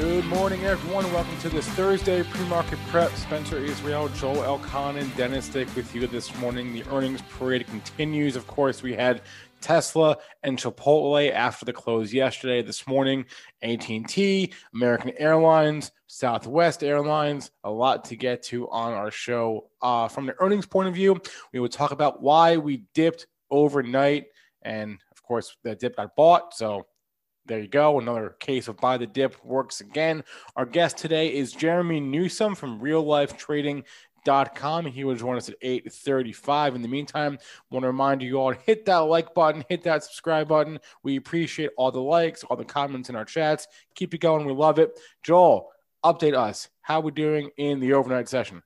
Good morning, everyone. Welcome to this Thursday pre-market prep. Spencer Israel, Joel Elconin, and Dennis Dick with you this morning. The earnings parade continues. Of course, we had Tesla and Chipotle after the close yesterday. This morning, AT&T, American Airlines, Southwest Airlines. A lot to get to on our show. Uh, from the earnings point of view, we would talk about why we dipped overnight, and of course, that dip got bought. So there you go. Another case of buy the dip works again. Our guest today is Jerremy Newsome from reallifetrading.com. He will join us at 8:35. In the meantime, want to remind you all to hit that like button, hit that subscribe button. We appreciate all the likes, all the comments in our chats. Keep it going. We love it. Joel, update us. How we doing in the overnight session?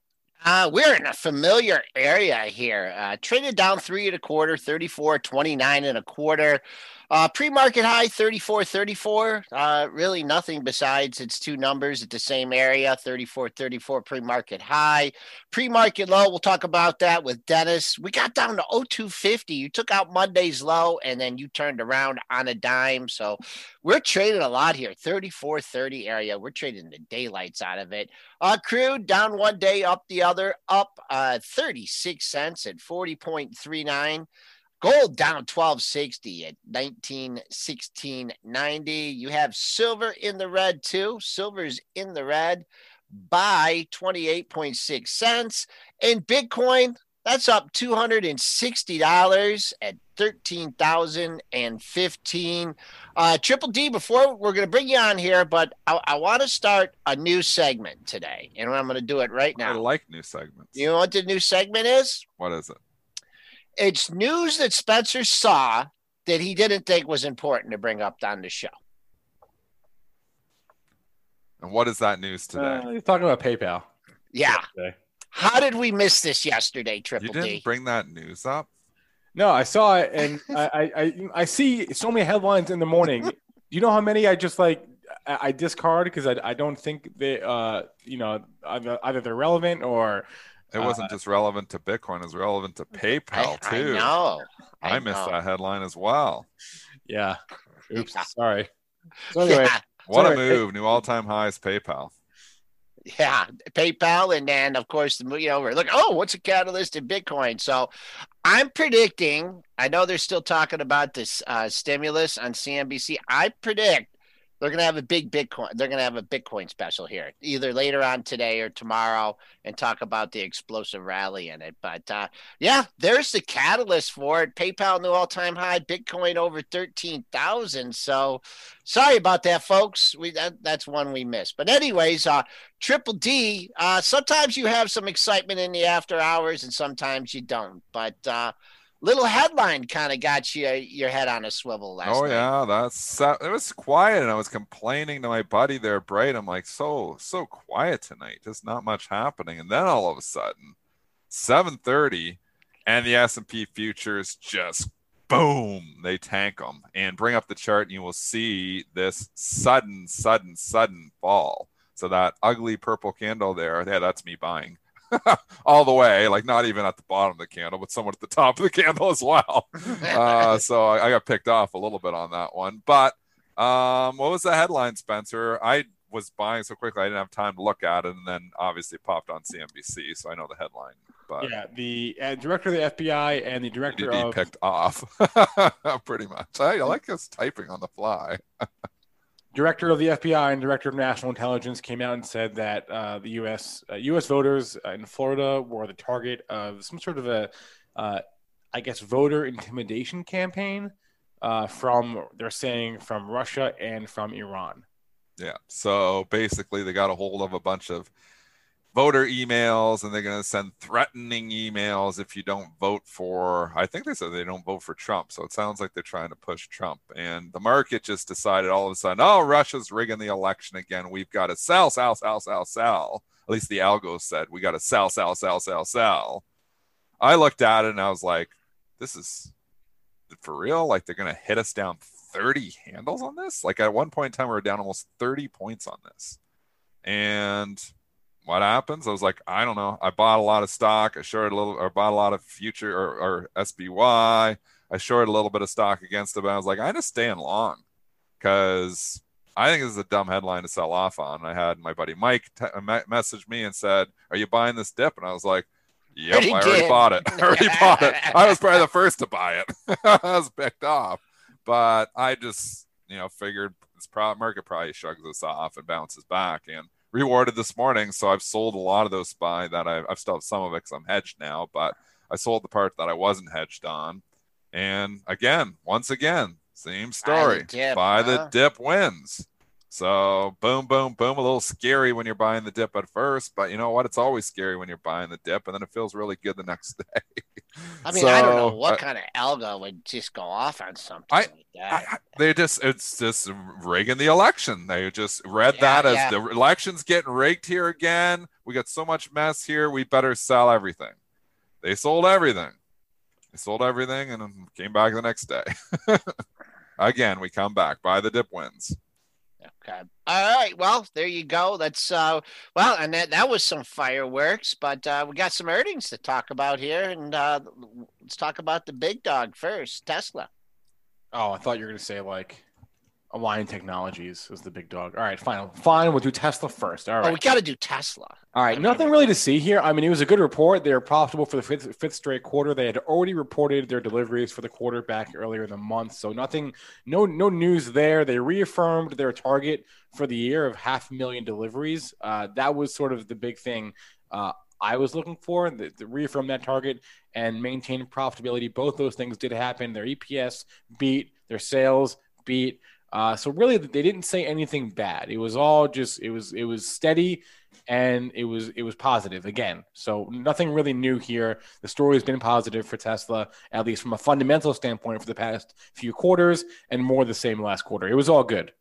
Uh, we're in a familiar area here. Uh, traded down three and a quarter, 34, 29 and a quarter. Uh, pre-market high 34 34 uh, really nothing besides its two numbers at the same area 34 34 pre-market high. Pre-market low we'll talk about that with dennis. We got down to 0250 you took out monday's low and then you turned around on a dime. So we're trading a lot here 34 30 area. We're trading the daylights out of it. Uh, crude down one day up the other up uh, 36 cents at 40.39 Gold down 1260 at 1916.90. You have silver in the red too. Silver's in the red by 28.6 cents. And Bitcoin, that's up $260 at 13,015. Uh, Triple D, before we're going to bring you on here, but I, I want to start a new segment today. And I'm going to do it right now. I like new segments. You know what the new segment is? What is it? It's news that Spencer saw that he didn't think was important to bring up on the show. And what is that news today? Uh, he's talking about PayPal. Yeah. Okay. How did we miss this yesterday, Triple you Triple didn't D? bring that news up? No, I saw it, and I, I, I, I see so many headlines in the morning. Do you know how many I just like I, I discard because I, I don't think they, uh, you know, either, either they're relevant or It wasn't just relevant to Bitcoin, it was relevant to PayPal I, too. I know. I missed know. that headline as well. yeah. Oops, Yeah. sorry. So anyway, Yeah, What a move. New all time highs, PayPal. yeah, PayPal, and then of course the you know we're like, oh, what's a catalyst in Bitcoin? So I'm predicting. I know they're still talking about this uh, stimulus on CNBC. I predict they're going to have a big Bitcoin. They're going to have a Bitcoin special here, either later on today or tomorrow, and talk about the explosive rally in it. But uh, yeah, there's the catalyst for it. PayPal new all-time high, Bitcoin over thirteen thousand. So sorry about that, folks. We that, that's one we missed. But anyways, uh, Triple D. Uh, sometimes you have some excitement in the after hours, and sometimes you don't. But uh, little headline kind of got you your head on a swivel last night. Oh night. yeah, that's that, it was quiet, and I was complaining to my buddy there, Bright. I'm like, so so quiet tonight, just not much happening. And then all of a sudden, 7:30, and the S&P futures just boom, they tank them and bring up the chart, and you will see this sudden, sudden, sudden fall. So that ugly purple candle there, yeah, that's me buying all the way, like not even at the bottom of the candle, but somewhat at the top of the candle as well. Uh, so I, I, got picked off a little bit on that one. But um, what was the headline, Spencer? I was buying so quickly I didn't have time to look at it, and then obviously popped on CNBC, so I know the headline. But yeah, the uh, director of the FBI and the director of picked off pretty much. I, I like us typing on the fly. Director of the FBI and director of national intelligence came out and said that uh, the U.S. Uh, U.S. voters in Florida were the target of some sort of a, uh, I guess, voter intimidation campaign uh, from they're saying from Russia and from Iran. Yeah. So basically, they got a hold of a bunch of voter emails and they're going to send threatening emails if you don't vote for i think they said they don't vote for trump so it sounds like they're trying to push trump. And the market just decided all of a sudden oh russia's rigging the election again. We've got to sell sell sell sell sell. At least the algo said we got to sell sell sell sell sell. I looked at it and i was like this is for real? Like they're going to hit us down 30 handles on this? Like at one point in time we were down almost 30 points on this. And what happens? I was like, I don't know. I bought a lot of stock. I shorted a little, or bought a lot of future or, or SPY. I shorted a little bit of stock against it, but I was like, I just staying long because I think this is a dumb headline to sell off on. I had my buddy Mike t- uh, message me and said, "Are you buying this dip?" And I was like, "Yep, I already did. bought it. I already bought it. I was probably the first to buy it. I was picked off, but I just, you know, figured this market probably shrugs this off and bounces back, and rewarded this morning. So I've sold a lot of those SPY that I've, I've still have some of it because I'm hedged now, but I sold the part that I wasn't hedged on. And again, once again, same story. Buy the dip, Buy huh? the dip wins. So boom, boom, boom. A little scary when you're buying the dip at first, but you know what? It's always scary when you're buying the dip, and then it feels really good the next day. I mean, so, I don't know what uh, kind of algo would just go off on something I, like that. I, they just it's just rigging the election. They just read yeah, that as yeah. the election's getting rigged here again. We got so much mess here. We better sell everything. They sold everything. They sold everything and came back the next day. again, we come back. Buy the dip wins. Okay. All right. Well, there you go. That's uh well, and that that was some fireworks, but uh we got some earnings to talk about here and uh let's talk about the big dog first, Tesla. Oh, I thought you were going to say like Align Technologies is the big dog. All right, fine. Fine. We'll do Tesla first. All right. Oh, we got to do Tesla. All right. Nothing really to see here. I mean, it was a good report. They're profitable for the fifth, fifth straight quarter. They had already reported their deliveries for the quarter back earlier in the month. So nothing, no, no news there. They reaffirmed their target for the year of half a million deliveries. Uh, that was sort of the big thing. Uh, I was looking for the, the reaffirm that target and maintain profitability. Both those things did happen. Their EPS beat, their sales beat. Uh, so really, they didn't say anything bad. It was all just it was it was steady, and it was it was positive again. So nothing really new here. The story has been positive for Tesla, at least from a fundamental standpoint, for the past few quarters, and more the same last quarter. It was all good.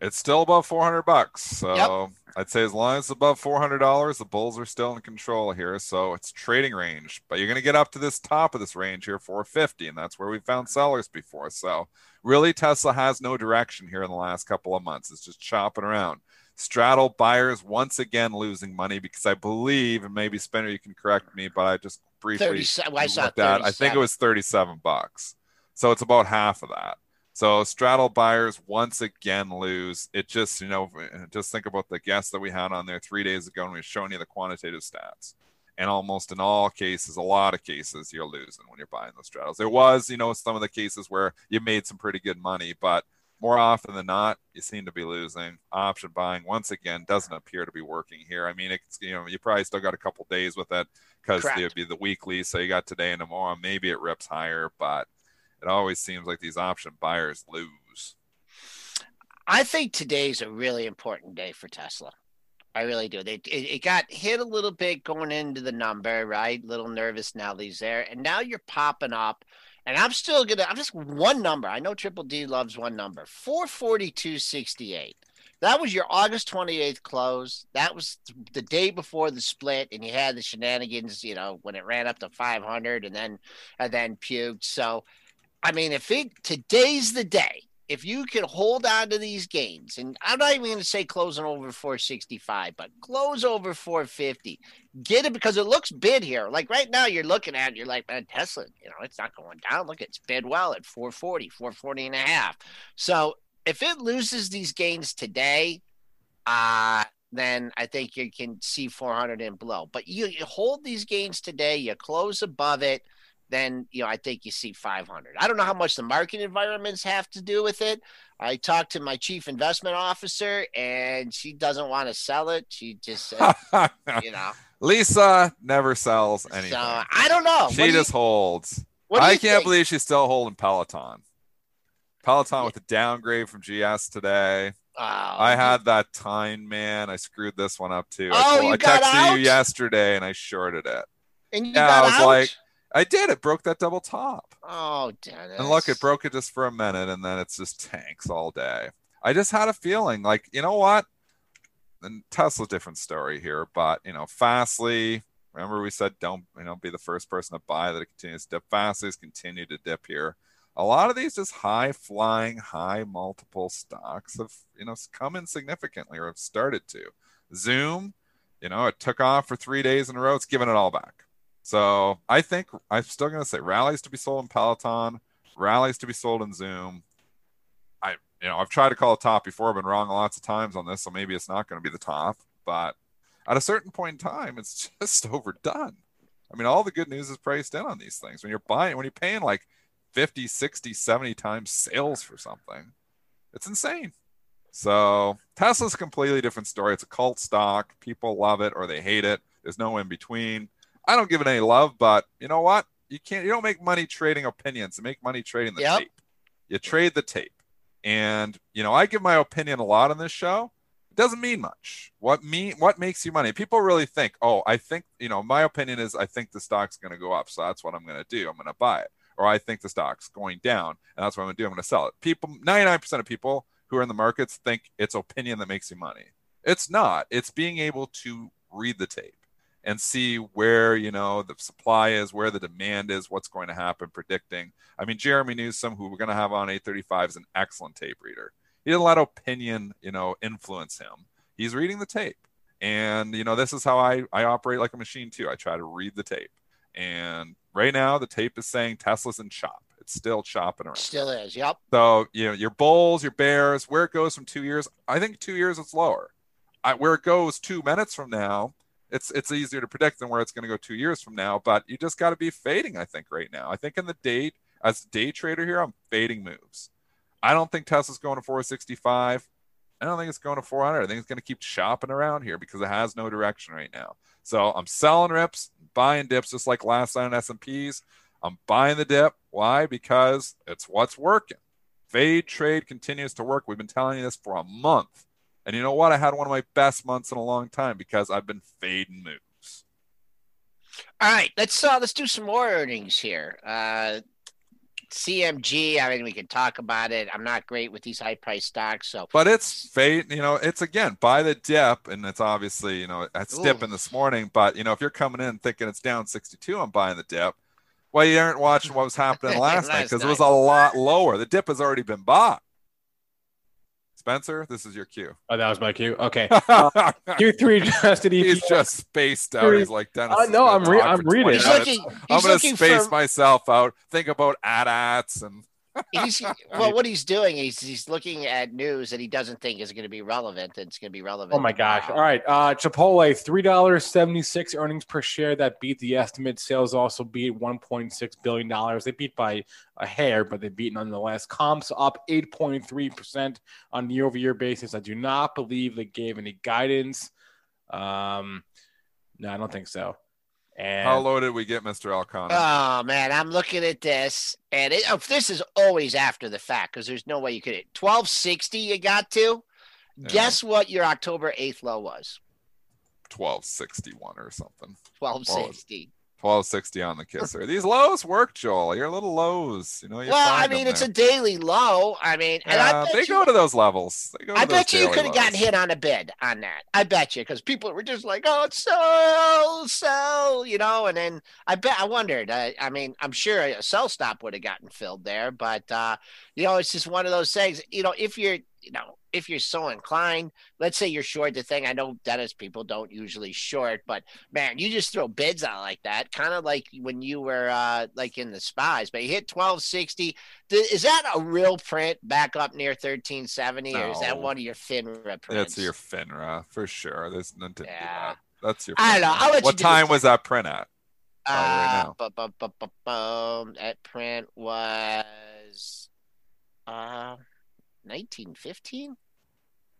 It's still above 400 bucks. So yep. I'd say as long as it's above $400, the bulls are still in control here. So it's trading range, but you're going to get up to this top of this range here, 450, and that's where we found sellers before. So really, Tesla has no direction here in the last couple of months. It's just chopping around. Straddle buyers once again losing money because I believe, and maybe Spencer, you can correct me, but I just briefly I saw that. I think it was 37 bucks. So it's about half of that. So straddle buyers once again lose. It just, you know, just think about the guest that we had on there three days ago and we were showing you the quantitative stats. And almost in all cases, a lot of cases, you're losing when you're buying those straddles. There was, you know, some of the cases where you made some pretty good money, but more often than not, you seem to be losing. Option buying once again doesn't appear to be working here. I mean, it's you know you probably still got a couple days with it because it'd be the weekly, so you got today and tomorrow. Maybe it rips higher, but it always seems like these option buyers lose. I think today's a really important day for Tesla. I really do. They it, it, got hit a little bit going into the number, right? Little nervous now these there, and now you're popping up. And I'm still gonna. I'm just one number. I know Triple D loves one number. Four forty two sixty eight. That was your August 28th close. That was the day before the split, and you had the shenanigans, you know, when it ran up to 500 and then and then puked. So I mean, if it today's the day if you can hold on to these gains, and I'm not even going to say closing over 465, but close over 450, get it because it looks bid here. Like right now, you're looking at it, you're like, man, Tesla, you know, it's not going down. Look, it's bid well at 440, 440 and a half. So if it loses these gains today, uh, then I think you can see 400 and below. But you, you hold these gains today, you close above it then you know I think you see 500. I don't know how much the market environments have to do with it. I talked to my chief investment officer, and she doesn't want to sell it. She just said, you know, Lisa never sells anything. So I don't know. She just you, holds. I can't think? believe she's still holding Peloton. Peloton yeah. with a downgrade from GS today. Oh, I had that time, man. I screwed this one up too. Oh, I, told, you I texted out? you yesterday and I shorted it. And you yeah, got I was out? like, I did. It broke that double top. Oh, Dennis. And look, it broke it just for a minute, and then it's just tanks all day. I just had a feeling like, you know what? And Tesla's a different story here, but you know, Fastly. Remember, we said don't you know be the first person to buy that it continues to dip. Fastly's continued to dip here. A lot of these just high flying, high multiple stocks have you know come in significantly or have started to. Zoom, you know, it took off for three days in a row. It's giving it all back. So I think I'm still going to say rallies to be sold in Peloton, rallies to be sold in Zoom. I, you know, I've tried to call a top before. I've been wrong lots of times on this, so maybe it's not going to be the top. But at a certain point in time, it's just overdone. I mean, all the good news is priced in on these things. When you're buying, when you're paying like 50, 60, 70 times sales for something, it's insane. So Tesla's completely different story. It's a cult stock. People love it or they hate it. There's no in between. I don't give it any love, but you know what? You can't. You don't make money trading opinions. You make money trading the yep. tape. You trade the tape, and you know I give my opinion a lot on this show. It doesn't mean much. What mean? What makes you money? People really think, oh, I think you know. My opinion is I think the stock's going to go up, so that's what I'm going to do. I'm going to buy it, or I think the stock's going down, and that's what I'm going to do. I'm going to sell it. People, 99% of people who are in the markets think it's opinion that makes you money. It's not. It's being able to read the tape and see where you know the supply is, where the demand is, what's going to happen, predicting. I mean, Jerremy Newsome, who we're going to have on 835, is an excellent tape reader. He doesn't let opinion, you know, influence him. He's reading the tape, and you know, this is how I I operate like a machine too. I try to read the tape, and right now the tape is saying Tesla's in chop. It's still chopping around. Still is. Yep. So you know, your bulls, your bears, where it goes from two years. I think two years it's lower. I, where it goes two minutes from now it's it's easier to predict than where it's going to go two years from now. But you just got to be fading. I think right now. I think in the date as a day trader here, I'm fading moves. I don't think Tesla's going to 465. I don't think it's going to 400. I think it's going to keep shopping around here because it has no direction right now. So I'm selling rips, buying dips, just like last night on S&Ps. I'm buying the dip. Why? Because it's what's working. Fade trade continues to work. We've been telling you this for a month. And you know what? I had one of my best months in a long time because I've been fading moves. All right, let's uh let's do some more earnings here. Uh CMG, I mean, we can talk about it. I'm not great with these high price stocks, so but it's fade. You know, it's again buy the dip, and it's obviously you know it's Ooh. dipping this morning. But you know, if you're coming in thinking it's down 62, I'm buying the dip. Well, you aren't watching what was happening last, last night because it was a lot lower. The dip has already been bought. Spencer, this is your cue. Oh, that was my cue. Okay. Uh, Q3 adjusted EPS. He's just spaced out. He's like Dennis. Uh, no, I'm, re- I'm reading. He's looking, he's I'm going to space for... myself out. Think about AT-ATs and he's well what he's doing he's he's looking at news that he doesn't think is going to be relevant and it's going to be relevant oh my gosh. All right uh chipotle three dollars 76 earnings per share. That beat the estimate. Sales also beat 1.6 billion dollars. They beat by a hair but they beat nonetheless. Comps up 8.3 percent on year over year basis. I do not believe they gave any guidance. Um no i don't think so and how low did we get, Mr. Alcon? Oh man, I'm looking at this, and it, oh, this is always after the fact because there's no way you could hit 1260. You got to yeah. guess what your October 8th low was? 1261 or something. 1260. 1260 on the kisser. These lows work, Joel. Your little lows, you know. Well, I mean, it's there. a daily low. I mean, and I bet they you, go to those levels. They go to I those bet you you could have gotten hit on a bid on that. I bet you because people were just like, "Oh, it's so so," you know. And then I bet I wondered. I, I mean, I'm sure a sell stop would have gotten filled there, but uh, you know, it's just one of those things. You know, if you're, you know, if you're so inclined, let's say you're short the thing. I know Dennis people don't usually short, but man, you just throw bids out like that, kind of like when you were uh, like in the spies. But you hit 1260. Is that a real print back up near 1370, or is that one of your FINRA prints? That's your FINRA for sure. There's nothing to do Yeah. that. That's your. I don't know. I'll let what time was that print at? by the way, Uh, now. bu- bu- bu- bu- That print was uh 1915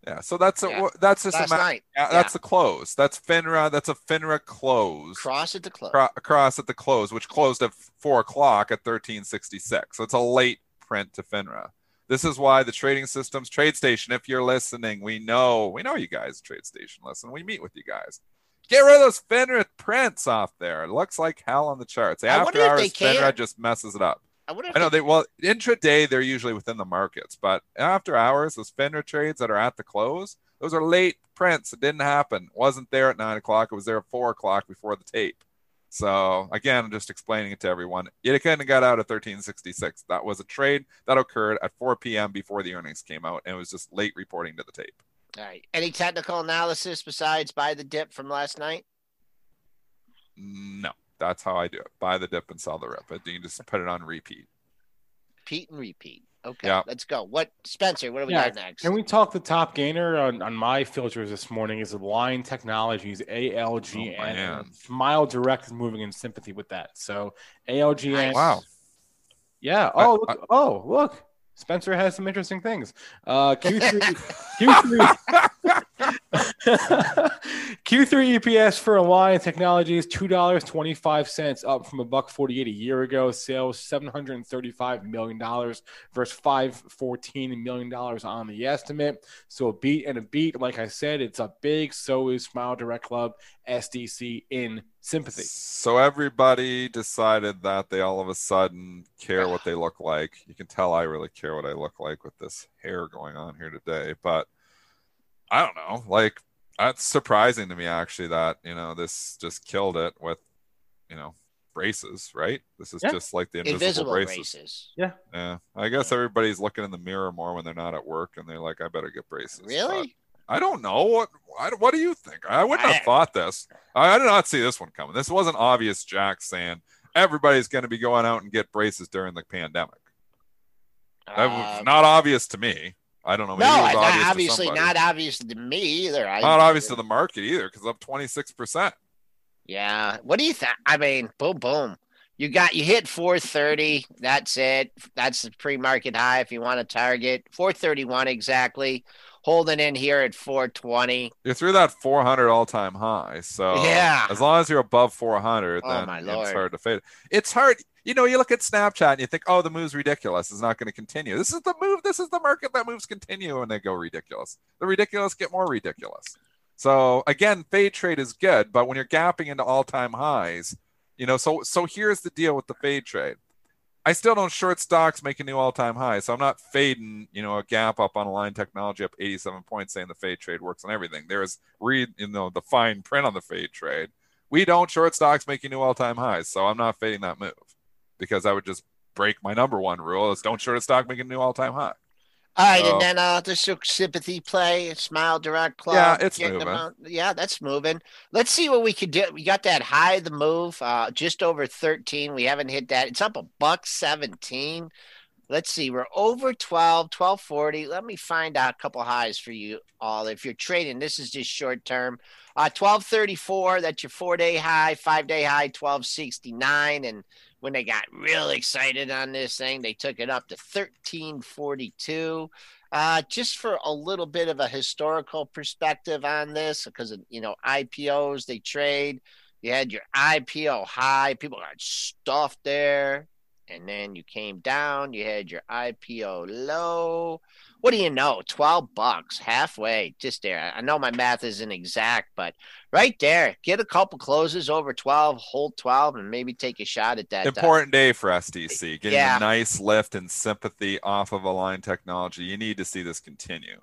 Yeah. So that's a, Yeah. that's just a last ma- night. yeah, that's the close. That's FINRA. That's a FINRA close. Cross at the close. Cro- across at the close, which closed at four o'clock at 1366. So it's a late print to FINRA. This is why the trading systems TradeStation, if you're listening, we know, we know you guys TradeStation listen. We meet with you guys. Get rid of those FINRA prints off there. It looks like hell on the charts. I After hours. FINRA just messes it up. I wonder I know they- they well intraday they're usually within the markets, but after hours, those FINRA trades that are at the close, those are late prints. It didn't happen. wasn't there at nine o'clock. It was there at four o'clock before the tape. So again, I'm just explaining it to everyone. It kind of got out at 1366. That was a trade that occurred at 4 p.m. before the earnings came out, and it was just late reporting to the tape. All right. Any technical analysis besides buy the dip from last night? No, that's how I do it. Buy the dip and sell the rip. You can just put it on repeat. Repeat and repeat. Okay, Yeah. let's go. What Spencer? What do we Yeah, got next? Can we talk the top gainer on, on my filters this morning is Align Technologies, ALGN. Oh, and Smile Direct is moving in sympathy with that. So ALGN. Nice. Wow. Yeah. I- Oh, look, oh, look. Spencer has some interesting things. Uh, Q3, Q3, Q3 EPS for Align Technologies two dollars twenty five cents, up from a buck forty eight a year ago. Sales seven hundred thirty five million dollars versus five fourteen million dollars on the estimate. So a beat and a beat. Like I said, it's up big. So is Smile Direct Club SDC in sympathy. So everybody decided that they all of a sudden care what they look like. You can tell I really care what I look like with this hair going on here today, but I don't know. Like that's surprising to me actually that, you know, this just killed it with, you know, braces, right? This is Yeah. just like the invisible, Invisible braces. braces. Yeah. I guess everybody's looking in the mirror more when they're not at work and they're like I better get braces. but- Really? I don't know. What I, what do you think? I wouldn't I- have thought this. I, I did not see this one coming. This wasn't obvious. Jack saying everybody's going to be going out and get braces during the pandemic. That was Um, not obvious to me. I don't know. Maybe no, it was not- obvious obviously not obvious to me either. I, Not obvious to the market either, because up twenty six percent. Yeah. What do you think? I mean, boom, boom. You got you hit 430. That's it. That's the pre-market high if you want to target 431 exactly. Holding in here at 420. You're through that 400 all time high. So Yeah. as long as you're above 400, Oh, then it's hard to fade. It's hard. You know, you look at Snapchat and you think, oh, the move's ridiculous. It's not going to continue. This is the move. This is the market that moves continue and they go ridiculous. The ridiculous get more ridiculous. So again, fade trade is good, but when you're gapping into all time highs, you know, so so here's the deal with the fade trade. I still don't short stocks making new all-time highs, so I'm not fading, you know, a gap up on Align Technology up 87 points, saying the fade trade works on everything. There's read, you know, the fine print on the fade trade. We don't short stocks making new all-time highs, so I'm not fading that move because I would just break my number one rule: is don't short a stock making a new all-time high. All right, So- and then uh the sympathy play, Smile Direct Club. Yeah, it's moving. Yeah, that's moving. Let's see what we could do. We got that high of the move, uh, just over 13. We haven't hit that. It's up a buck 17. Let's see. We're over 12, 1240. Let me find out a couple highs for you all. If you're trading, this is just short term. Uh 1234, that's your four day high, five day high, 1269. And when they got real excited on this thing, they took it up to 1342. Uh, just for a little bit of a historical perspective on this, because you know IPOs they trade. You had your IPO high, people got stuffed there, and then you came down. You had your IPO low. What do you know? 12 bucks, halfway, just there. I know my math isn't exact, but right there, get a couple closes over 12, hold 12, and maybe take a shot at that. uh, Important day for SDC. Getting Yeah. a nice lift and sympathy off of Align Technology. You need to see this continue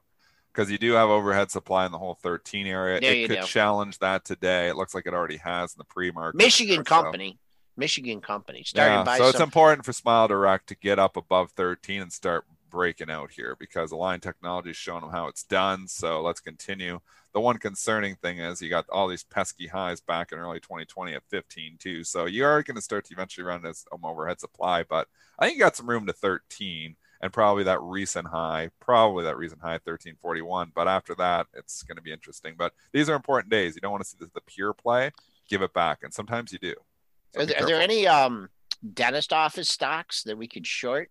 because you do have overhead supply in the whole 13 area. There it could do. challenge that today. It looks like it already has in the pre-market. Michigan there, so- company. Michigan company. Starting Yeah, by so it's important for Smile Direct to get up above 13 and start breaking out here because Align Technology is showing them how it's done. So let's continue. The one concerning thing is you got all these pesky highs back in early 2020 at 15 too. So you are going to start to eventually run this um, overhead supply, but I think you got some room to 13 and probably that recent high, probably that recent high 1341. But after that, it's going to be interesting. But these are important days. You don't want to see the, the pure play. Give it back, and sometimes you do. So are, there, are there any um dentist office stocks that we could short?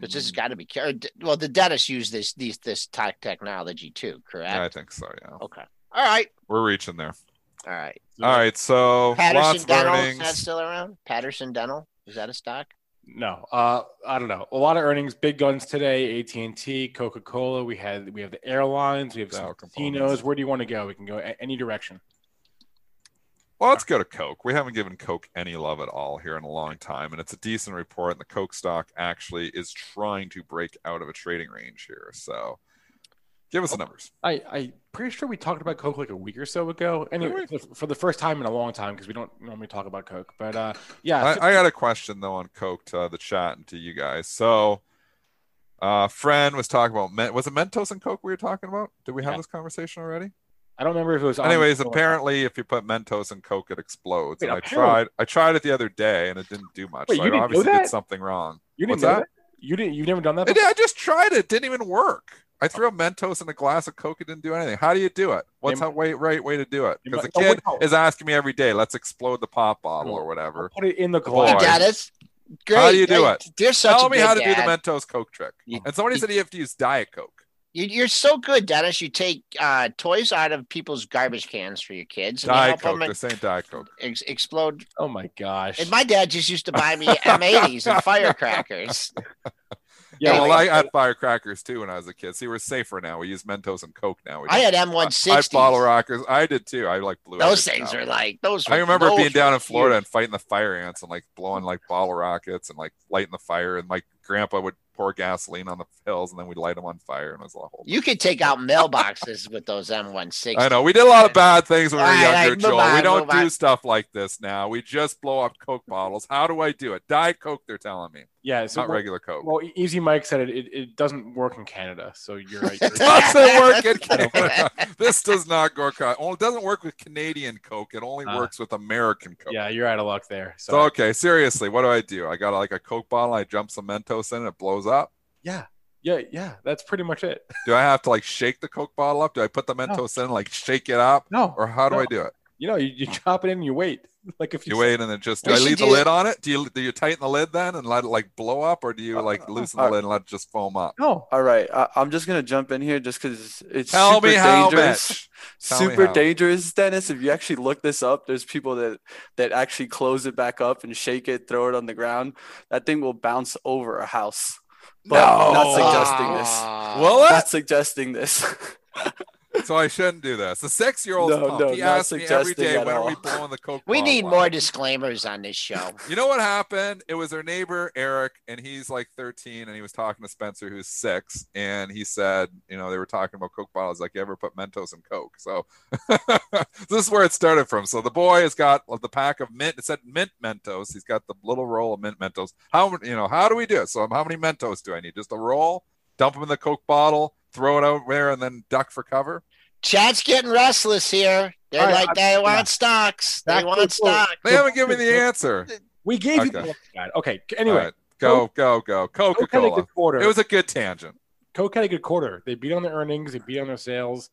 Because this has got to be car- well. The dentists use this these this tech technology too, correct? Yeah, I think so. Yeah, Okay. All right. we're reaching there. All right. All right, so Patterson of Dental is that still around? Patterson Dental is that a stock? No, uh, I don't know. A lot of earnings, big guns today. AT and T, Coca Cola. We had we have the airlines. We have Dow some components. casinos. Where do you want to go? We can go a- any direction. Well, let's go to Coke. We haven't given Coke any love at all here in a long time, and it's a decent report. And the Coke stock actually is trying to break out of a trading range here. So, give us the numbers. I I pretty sure we talked about Coke like a week or so ago. Anyway, for- the first time in a long time because we don't normally talk about Coke. But uh, yeah, I, I got a question though on Coke to the chat and to you guys. So, uh, friend was talking about was it Mentos and Coke we were talking about? Did we have Yeah. this conversation already? I don't remember if it was. on- Anyways, apparently, if you put Mentos and Coke, it explodes. Wait, and I tried, I tried it the other day, and it didn't do much. Wait, so you I didn't know obviously did something wrong. you didn't What's know that? that? You didn't. You've never done that. I, did, before? I just tried it. It didn't even work. I threw a Mentos in a glass of Coke. It didn't do anything. How do you do it? What's You- the way, right way to do it? Because the might- oh, kid wait, no. is asking me every day, let's explode the pop bottle or whatever. Put it in the Boy. Hey, glass. Dennis. Great. How do you do Hey, it? Such Tell a me good how to do the. Mentos Coke trick. You- And somebody you- said you have to use Diet Coke. You, you're so good, Dennis. You take uh, toys out of people's garbage cans for your kids and Diet Coke. them They're Diet Coke. ex- explode. Oh my gosh. And my dad just used to buy me M80s and firecrackers. yeah, well, I had firecrackers too when I was a kid. See, we're safer now. We use Mentos and Coke now. We I don't- had I M160s. bottle rockers. I did too. I like blue. Those things now. are like those. I remember those being down in Florida huge. and fighting the fire ants and like blowing like bottle rockets and like lighting the fire. And my grandpa would pour gasoline on the hills and then we'd light them on fire. And it was a whole. You could take out mailboxes with those M160s. I know we did a lot of bad things when we were right, younger, move Joel. we don't do on. stuff like this now. We just blow up Coke bottles. How do I do it? Diet Coke, they're telling me, yeah. So not well, regular Coke. well, Easy Mike said it, it. It doesn't work in Canada. So you're right. It doesn't work in Canada. this does not work. Only it doesn't work with Canadian Coke. It only Ah. works with American Coke. yeah, you're out of luck there. So, So okay, seriously, what do I do? I got like a Coke bottle. I jump some Mentos in, it blows up. yeah, yeah, yeah. That's pretty much it. Do I have to like shake the Coke bottle up? Do I put the Mentos in, like shake it up, No, or how do No. I do it? you know, you, you chop it in and you wait. Like if you, You wait and then just do I should leave the do- lid on it? Do you do you tighten the lid then and let it like blow up, or do you like loosen the lid and let it just foam up? No, All right, I, I'm just gonna jump in here just because it's Tell super me how, dangerous. Mitch. Tell me super how. dangerous, Dennis. If you actually look this up, there's people that that actually close it back up and shake it, throw it on the ground. That thing will bounce over a house. But No. not suggesting this. Well, Not suggesting this. So I shouldn't do this. The six-year-old No, pump. no, he asks me every suggesting day, at when are we blowing the Coke? We need up?" more disclaimers on this show. You know what happened? It was our neighbor Eric, and he's like 13, and he was talking to Spencer, who's six, and he said, you know, they were talking about Coke bottles, like you ever put Mentos in Coke. So this is where it started from. So the boy has got the pack of mint. It said mint Mentos. He's got the little roll of mint Mentos. How you know? How do we do it? So how many Mentos do I need? Just a roll? Dump them in the Coke bottle, throw it out there, and then duck for cover. Chat's getting restless here. They're All right, like, I'm- they come want on. stocks. They Back want the stocks. They haven't given me the answer. we gave you. Okay. The, okay. Anyway, All right, go, go, go. Coke Coca Cola. It was a good tangent. Coke had a good quarter. They beat on their earnings. They beat on their sales,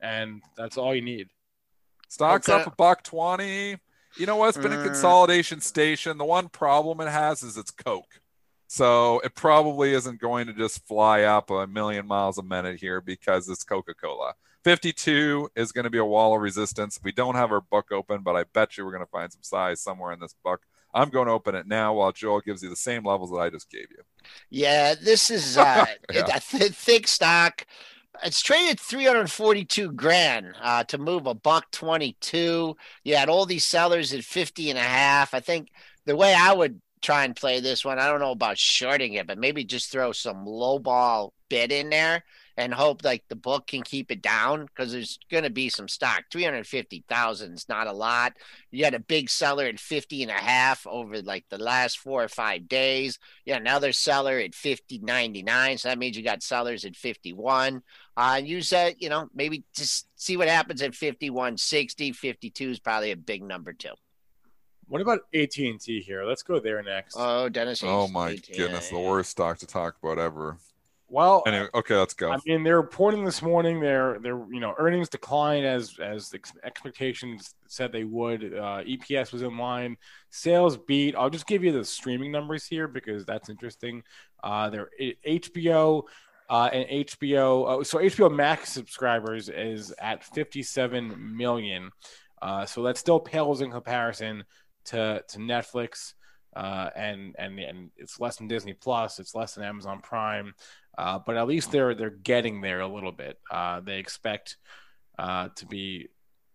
and that's all you need. Stocks Okay. up a buck twenty. You know what? It's been a Mm. consolidation station. The one problem it has is it's Coke. So it probably isn't going to just fly up a million miles a minute here because it's Coca-Cola. 52 is going to be a wall of resistance. We don't have our book open, but I bet you we're going to find some size somewhere in this book. I'm going to open it now while Joel gives you the same levels that I just gave you. Yeah, this is uh, Yeah. a th- thick stock. It's traded 342 grand uh, to move a buck 22. You had all these sellers at 50 and a half. I think the way I would try and play this one, I don't know about shorting it, but maybe just throw some low ball bid in there and hope like the book can keep it down because there's going to be some stock. 350,000 is not a lot. You had a big seller at 50 and a half over like the last four or five days. Yeah, another seller at 50.99. So that means you got sellers at 51. Uh, use that, you know, maybe just see what happens at 51.60. 52 is probably a big number too. What about AT and T here? Let's go there next. Oh, Dennis. Oh Hayes, my 18. goodness, the worst stock to talk about ever. well, Anyway, okay, let's go. I mean, they're reporting this morning their their you know earnings declined as as the expectations said they would. Uh, EPS was in line, sales beat. I'll just give you the streaming numbers here because that's interesting. Uh, their HBO uh, and HBO. Uh, so HBO Max subscribers is at 57 million. Uh, so that still pales in comparison to to Netflix. Uh, and and and it's less than Disney Plus. It's less than Amazon Prime. Uh, but at least they're they're getting there a little bit. Uh, they expect uh, to be.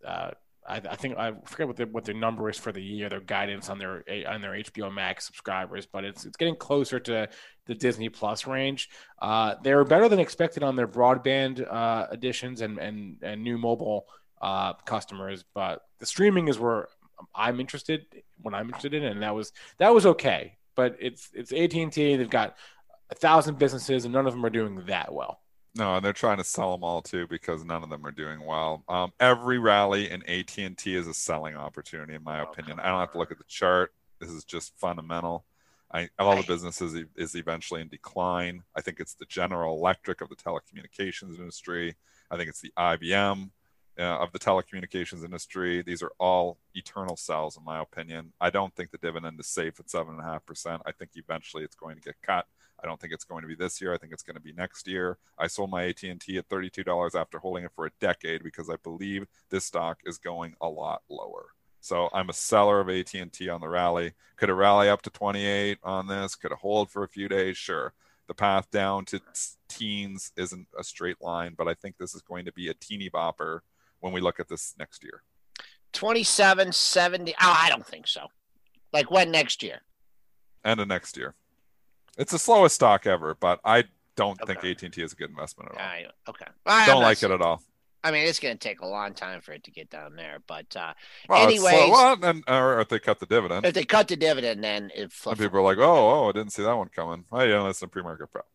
Uh, I, I think I forget what their what their number is for the year. Their guidance on their on their HBO Max subscribers, but it's it's getting closer to the Disney Plus range. Uh, they were better than expected on their broadband uh, additions and and and new mobile uh, customers, but the streaming is where I'm interested. when I'm interested in, and that was that was okay. But it's it's AT and T. They've got a thousand businesses, and none of them are doing that well. No, and they're trying to sell them all too because none of them are doing well. Um, every rally in AT and T is a selling opportunity, in my Oh, opinion. I don't have to look at the chart. This is just fundamental. I, all the businesses e- is eventually in decline. I think it's the General Electric of the telecommunications industry. I think it's the IBM uh, of the telecommunications industry. These are all eternal sells, in my opinion. I don't think the dividend is safe at seven and a half percent. I think eventually it's going to get cut. I don't think it's going to be this year. I think it's going to be next year. I sold my AT&T at $32 after holding it for a decade because I believe this stock is going a lot lower. So I'm a seller of AT&T on the rally. Could it rally up to 28 on this? Could it hold for a few days? Sure. The path down to teens isn't a straight line, but I think this is going to be a teeny bopper when we look at this next year. 27, 70. Oh, I don't think so. Like when next year? and of next year. It's the slowest stock ever, but I don't Okay. think AT&T is a good investment at all. I, okay. I, don't like it at all. I mean, it's going to take a long time for it to get down there, but uh, Well. Anyways- well, then, or if they cut the dividend, if they cut the dividend, then it and people are like, "Oh, oh, I didn't see that one coming." Oh, yeah, listen, to pre-market prep.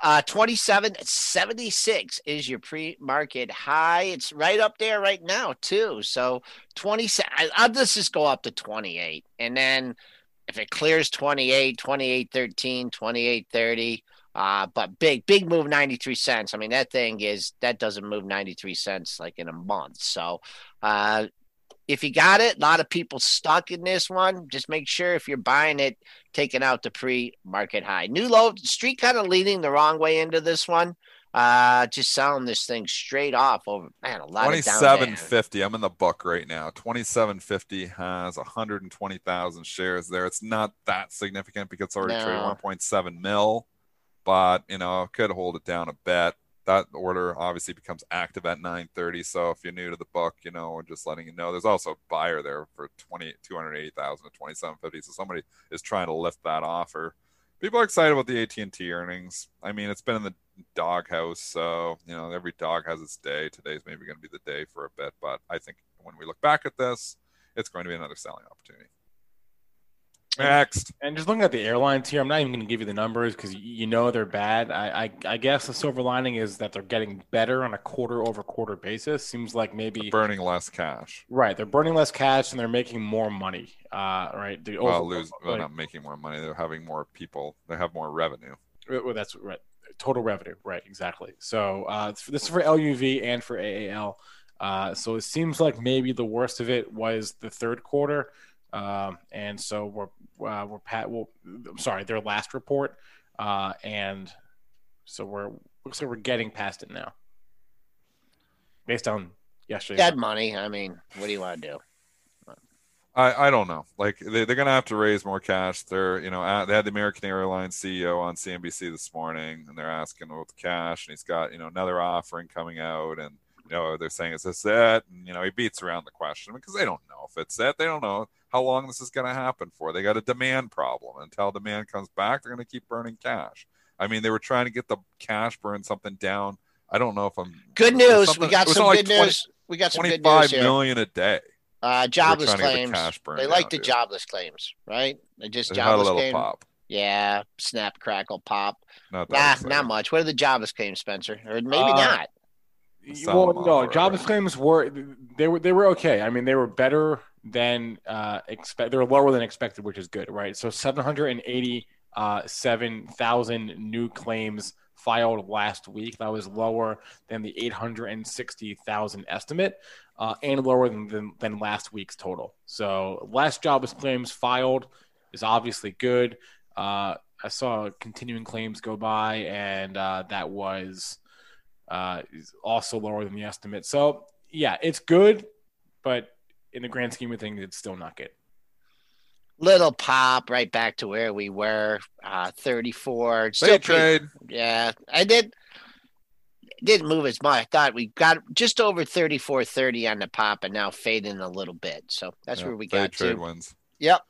Uh, 2776 is your pre-market high. It's right up there right now too. So 20, I- I'll let's just go up to 28. And then if it clears 28, 28, 13, 28, 30, uh, but big, big move 93 cents. I mean, that thing is, that doesn't move 93 cents like in a month. So, uh, if you got it, a lot of people stuck in this one. Just make sure if you're buying it, taking out the pre-market high. New low street kind of leading the wrong way into this one. Uh, just selling this thing straight off over man, a lot there. 2750. I'm in the book right now. 2750 has 120,000 shares there. It's not that significant because it's already No. traded 1.7 mil, but you know, could hold it down a bit. That order obviously becomes active at 9:30. So if you're new to the book, you know, we're just letting you know. There's also a buyer there for 20 280,000 to 2750. So somebody is trying to lift that offer. People are excited about the AT&T earnings. I mean, it's been in the doghouse, so you know every dog has its day. Today's maybe going to be the day for a bit, but I think when we look back at this, it's going to be another selling opportunity. Next, And just looking at the airlines here, I'm not even going to give you the numbers because you know they're bad. I, I I guess the silver lining is that they're getting better on a quarter over quarter basis. Seems like maybe burning less cash. right. They're burning less cash and they're making more money. Uh, right. The Well, over- lose, like- not making more money. They're having more people. They have more revenue. Well, that's right. Total revenue, right? Exactly. So uh, this is for LUV and for AAL. Uh, so it seems like maybe the worst of it was the third quarter, um, and so we're uh, we're pat. Well, I'm sorry, their last report, uh, and so we're looks like we're getting past it now, based on yesterday's. Dead money. I mean, what do you want to do? I, I don't know. Like they, they're gonna have to raise more cash. They're you know at, they had the American Airlines CEO on CNBC this morning, and they're asking about the cash, and he's got you know another offering coming out, and you know they're saying is this it? And you know he beats around the question because they don't know if it's it. They don't know how long this is gonna happen for. They got a demand problem. Until demand comes back, they're gonna keep burning cash. I mean, they were trying to get the cash burn something down. I don't know if I'm good news. We got some good like 20, news. We got some good news here. million a day. Uh, jobless claims. The they like the dude. jobless claims, right? They just they jobless claims. Pop. Yeah, snap, crackle, pop. Not nah, not much. What are the jobless claims, Spencer? Or maybe uh, not. Well, no, jobless claims were they were they were okay. I mean, they were better than uh expect. They were lower than expected, which is good, right? So seven hundred and eighty uh new claims filed last week. That was lower than the 860,000 estimate uh, and lower than, than, than, last week's total. So, last jobless claims filed is obviously good. Uh, I saw continuing claims go by, and uh, that was uh, is also lower than the estimate. So, yeah, it's good, but in the grand scheme of things, it's still not good. Little pop right back to where we were uh 34 still trade. Yeah i did didn't move as much. I thought we got just over 34 30 on the pop and now fading a little bit. So that's yeah, where we got trade to. wins. Yep.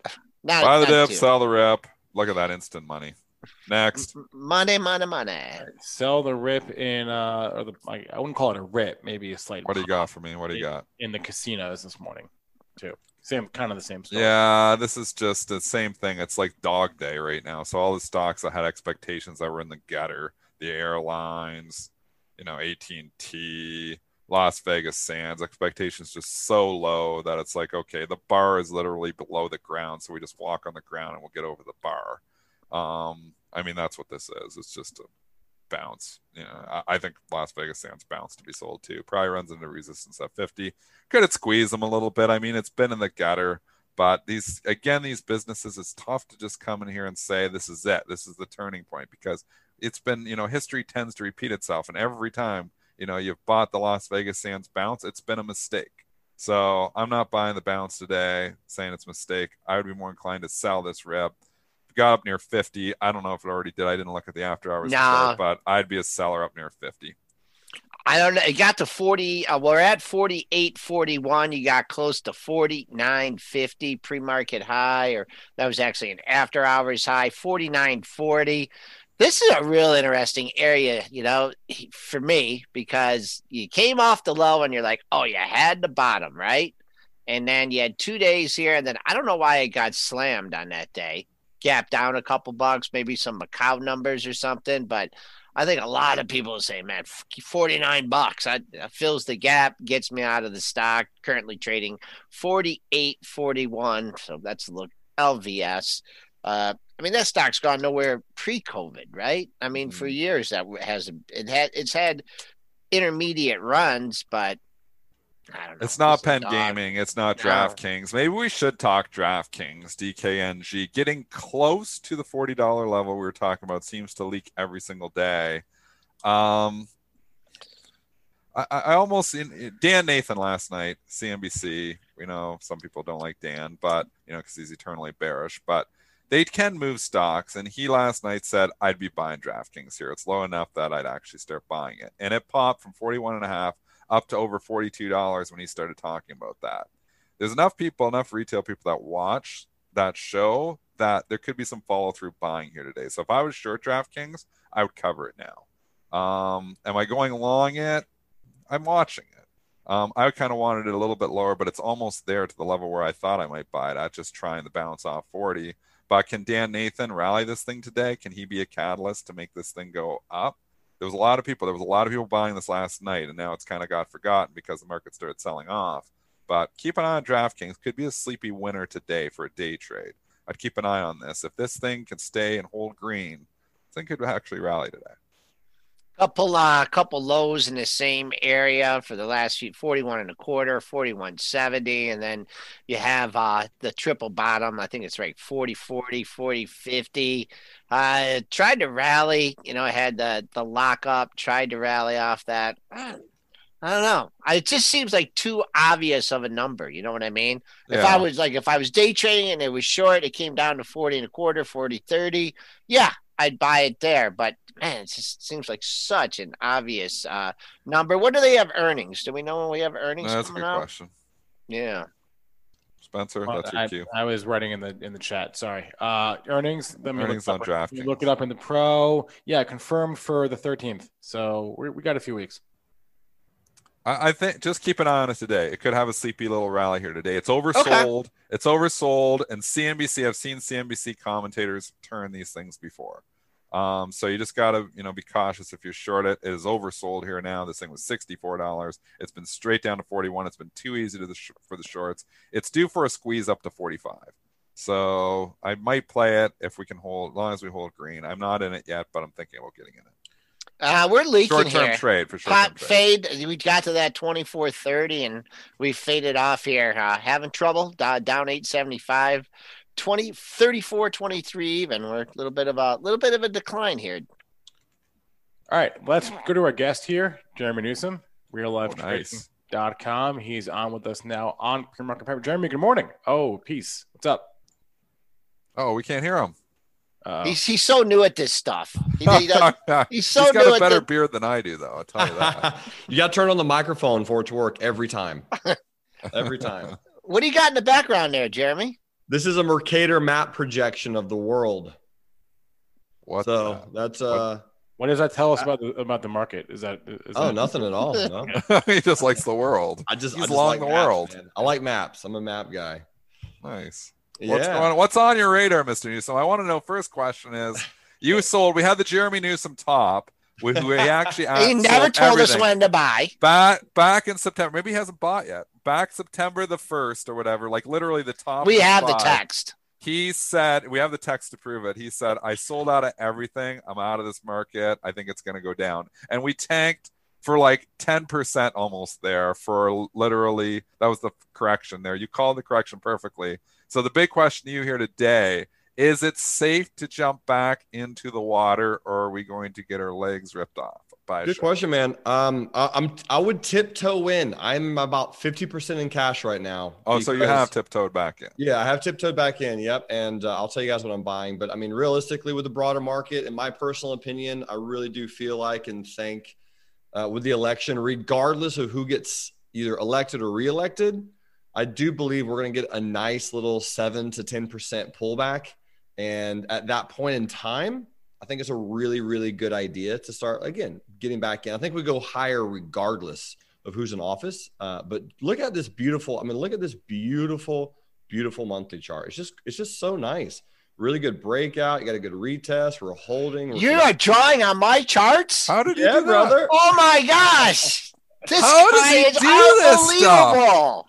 Not, buy the dip sell the rep. Look at that instant money next money money money sell the rip in uh or the i wouldn't call it a rip maybe a slight what do you got for me what do you got in the casinos this morning too same kind of the same story. Yeah, this is just the same thing. It's like dog day right now. So all the stocks that had expectations that were in the gutter, the airlines, you know, AT&T, Las Vegas Sands, expectations just so low that it's like, okay, the bar is literally below the ground, so we just walk on the ground and we'll get over the bar. Um, I mean, that's what this is. It's just a bounce. You know, I, I, think Las Vegas Sands bounce to be sold too. Probably runs into resistance at 50. Could it squeeze them a little bit? I mean, it's been in the gutter, but these again, these businesses, it's tough to just come in here and say this is it. This is the turning point because it's been, you know, history tends to repeat itself, and every time you know you've bought the Las Vegas Sands bounce, it's been a mistake. So I'm not buying the bounce today, saying it's a mistake. I would be more inclined to sell this rip got up near 50. I don't know if it already did. I didn't look at the after hours, nah. but I'd be a seller up near 50. I don't know. It got to 40. Uh, we're at 48, 41. You got close to 49, 50 pre market high, or that was actually an after hours high, 49, 40. This is a real interesting area, you know, for me, because you came off the low and you're like, oh, you had the bottom, right? And then you had two days here. And then I don't know why it got slammed on that day gap down a couple bucks, maybe some Macau numbers or something. But I think a lot of people say, man, 49 bucks. That, fills the gap, gets me out of the stock. Currently trading 48.41. So that's a look LVS. Uh, I mean, that stock's gone nowhere pre-COVID, right? I mean, for mm-hmm. years that has it had it's had intermediate runs, but it's not Penn Gaming. It's not no. DraftKings. Maybe we should talk DraftKings, DKNG. Getting close to the $40 level we were talking about seems to leak every single day. Um, I, I almost in Dan Nathan last night, CNBC. You know, some people don't like Dan, but you know, because he's eternally bearish. But they can move stocks, and he last night said I'd be buying DraftKings here. It's low enough that I'd actually start buying it, and it popped from 41 and a half up to over $42 when he started talking about that. There's enough people, enough retail people that watch that show that there could be some follow through buying here today. So if I was short DraftKings, I would cover it now. Um, am I going long it? I'm watching it. Um, I kind of wanted it a little bit lower, but it's almost there to the level where I thought I might buy it at just trying to bounce off 40. But can Dan Nathan rally this thing today? Can he be a catalyst to make this thing go up? There was a lot of people. There was a lot of people buying this last night, and now it's kind of got forgotten because the market started selling off. But keep an eye on DraftKings. Could be a sleepy winner today for a day trade. I'd keep an eye on this. If this thing can stay and hold green, I think it could actually rally today couple uh couple lows in the same area for the last few 41 and a quarter 4170 and then you have uh the triple bottom i think it's right 40 40 40 50 uh tried to rally you know i had the the lock up tried to rally off that i don't know. It just seems like too obvious of a number. You know what I mean? If I was like, if I was day trading and it was short, it came down to 40 and a quarter, 40, 30. Yeah, I'd buy it there. But man, it just seems like such an obvious uh, number. When do they have earnings? Do we know when we have earnings That's a good out? question. Yeah. Spencer, Well, that's your I, cue. I was writing in the in the chat. Sorry. Uh, earnings. Let me Earnings look on up. Let DraftKings. Look it up in the pro. Yeah, confirmed for the 13th. So we we got a few weeks. I, I think just keep an eye on it today. It could have a sleepy little rally here today. It's oversold. It's oversold, and CNBC. I've seen CNBC commentators turn these things before. Um, so you just gotta, you know, be cautious if you're short it. It is oversold here now. This thing was sixty-four dollars. It's been straight down to forty-one. It's been too easy to the sh- for the shorts. It's due for a squeeze up to forty-five. So I might play it if we can hold, as long as we hold green. I'm not in it yet, but I'm thinking about getting in it. Uh, we're leaking Short-term here. trade for Hot short-term trade. fade. We got to that 24.30 and we faded off here. Uh, having trouble. Da- down 875. 20 34 23 even. We're a little bit of a little bit of a decline here. All right, let's go to our guest here, Jerremy Newsome, real life Oh, nice. dot com. He's on with us now on pre-market prep. Jeremy, good morning. Oh, peace. What's up? Oh, we can't hear him. Uh, He's he's so new at this stuff. He, he does, he's so He's got new a at better the, beard than I do, though. I'll tell you that. you got to turn on the microphone for it to work every time. Every time. What do you got in the background there, Jeremy? This is a Mercator map projection of the world. What? So that's uh what does that tell us about the about the market? Is that is that oh that, nothing at all. No. he just likes the world. I just He's I just along like the maps, world. man. I like maps. I'm a map guy. Nice. Yeah. What's going on? What's on your radar, Mr. Newsome? I want to know. First question is, you sold. We had the Jerremy Newsome top, We, he actually He never told us everything. when to buy. Back back in September. Maybe he hasn't bought yet. Back September the first or whatever. Like literally the top. We have the text. He said, we have the text to prove it. He said, I sold out of everything. I'm out of this market. I think it's going to go down. And we tanked for like 10% almost there for literally, that was the correction there. You called the correction perfectly. So the big question to you here today is it safe to jump back into the water or are we going to get our legs ripped off by Good question, man. Um, I, I'm I would tiptoe in. I'm about 50% in cash right now. Oh, so you have tiptoed back in. Yeah, I have tiptoed back in. Yep, and uh, I'll tell you guys what I'm buying. But I mean, realistically, with the broader market, in my personal opinion, I really do feel like and think uh, with the election, regardless of who gets either elected or reelected, I do believe we're going to get a nice little seven to ten percent pullback. And at that point in time, I think it's a really, really good idea to start again getting back in. I think we go higher regardless of who's in office. Uh, but look at this beautiful. I mean, look at this beautiful, beautiful monthly chart. It's just, it's just so nice. Really good breakout. You got a good retest. We're holding. We're You are drawing on my charts? How did you yeah, do that? brother. Oh my gosh. This How does he is do this stuff?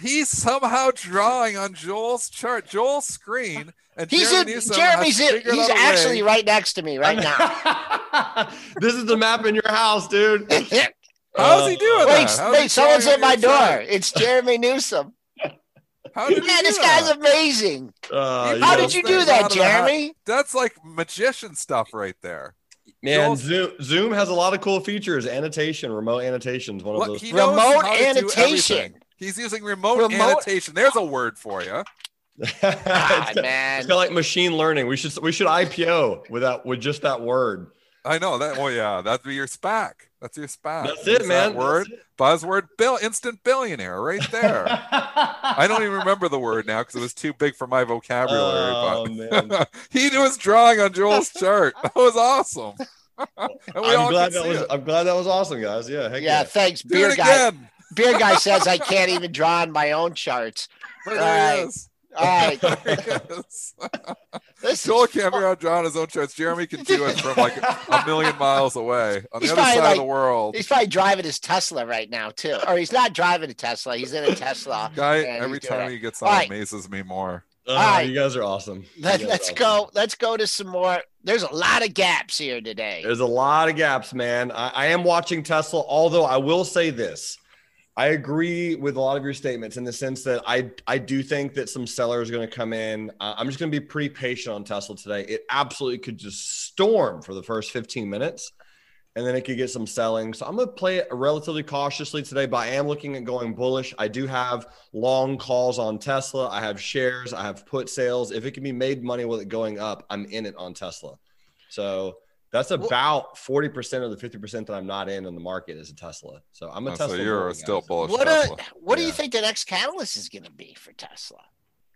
Unbelievable. He's somehow drawing on Joel's chart, Joel's screen, and He's Jeremy in Newsom Jeremy's in, he's out way- actually right next to me right now. this is the map in your house, dude. How's he doing wait, that? How's he wait, someone's at my door. chart? It's Jerremy Newsome. How did he Man, this that? guy's amazing. Uh, How did you do that, out of the hat. Jeremy? That's like magician stuff right there. Man, Zoom Zoom has a lot of cool features. Annotation, remote annotations, one of those. he Remote how to do annotation. Everything. He's using remote, Remote- annotation. There's a word for you. it's, kind man. of like machine learning. We should we should IPO without with just that word. I know that. Well, yeah, that'd be your SPAC. That's your SPAC. That's Use it, man. That word, it. buzzword, bill, instant billionaire, right there. I don't even remember the word now because it was too big for my vocabulary. Oh, but man. he was drawing on Joel's chart. That was awesome. and we all I'm glad that was it. I'm glad that was awesome, guys. Yeah, heck Yeah, yeah. thanks. Do Beer it guy. Again. Beer guy says I can't even draw on my own charts. There All he right. is. All right. There he is. This Joel can't figure out drawing his own charts. Jeremy can do it from like a million miles away on the other side like- of the world. He's probably driving his Tesla right now too, or he's not driving a Tesla. He's in a Tesla. Guy, every time it. he gets on, right. amazes me more. Uh, right. You guys are awesome. Let, let's are go. Let's go to some more. There's a lot of gaps here today. There's a lot of gaps, man. I, I am watching Tesla, although I will say this. I agree with a lot of your statements in the sense that I I do think that some sellers are going to come in. Uh, I'm just going to be pretty patient on Tesla today. It absolutely could just storm for the first 15 minutes, and then it could get some selling. So I'm going to play it relatively cautiously today, but I am looking at going bullish. I do have long calls on Tesla. I have shares. I have put sales. If it can be made money with it going up, I'm in it on Tesla. So that's about 40% of the 50% that I'm not in in the market is a Tesla. So I'm a Oh, Tesla. so you're bully, still guys. bullish. What Tesla. uh, what do you think the next catalyst is going to be for Tesla?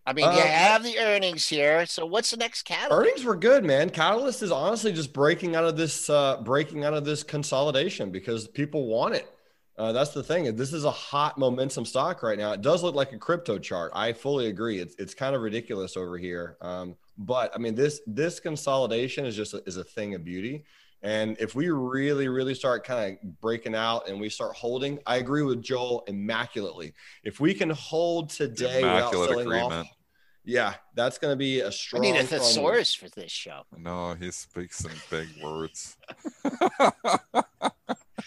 I mean, Uh, you have the earnings here, so what's the next catalyst? Earnings were good, man. Catalyst is honestly just breaking out of this uh, breaking out of this consolidation because people want it. Uh, that's the thing. This is a hot momentum stock right now. It does look like a crypto chart. I fully agree. It's it's kind of ridiculous over here. Um, but I mean this this consolidation is just a, is a thing of beauty. And if we really, really start kind of breaking out and we start holding, I agree with Joel immaculately. If we can hold today without Immaculate selling agreement. off, yeah, that's going to be a strong. I need a thesaurus for this show. No, he speaks in big words.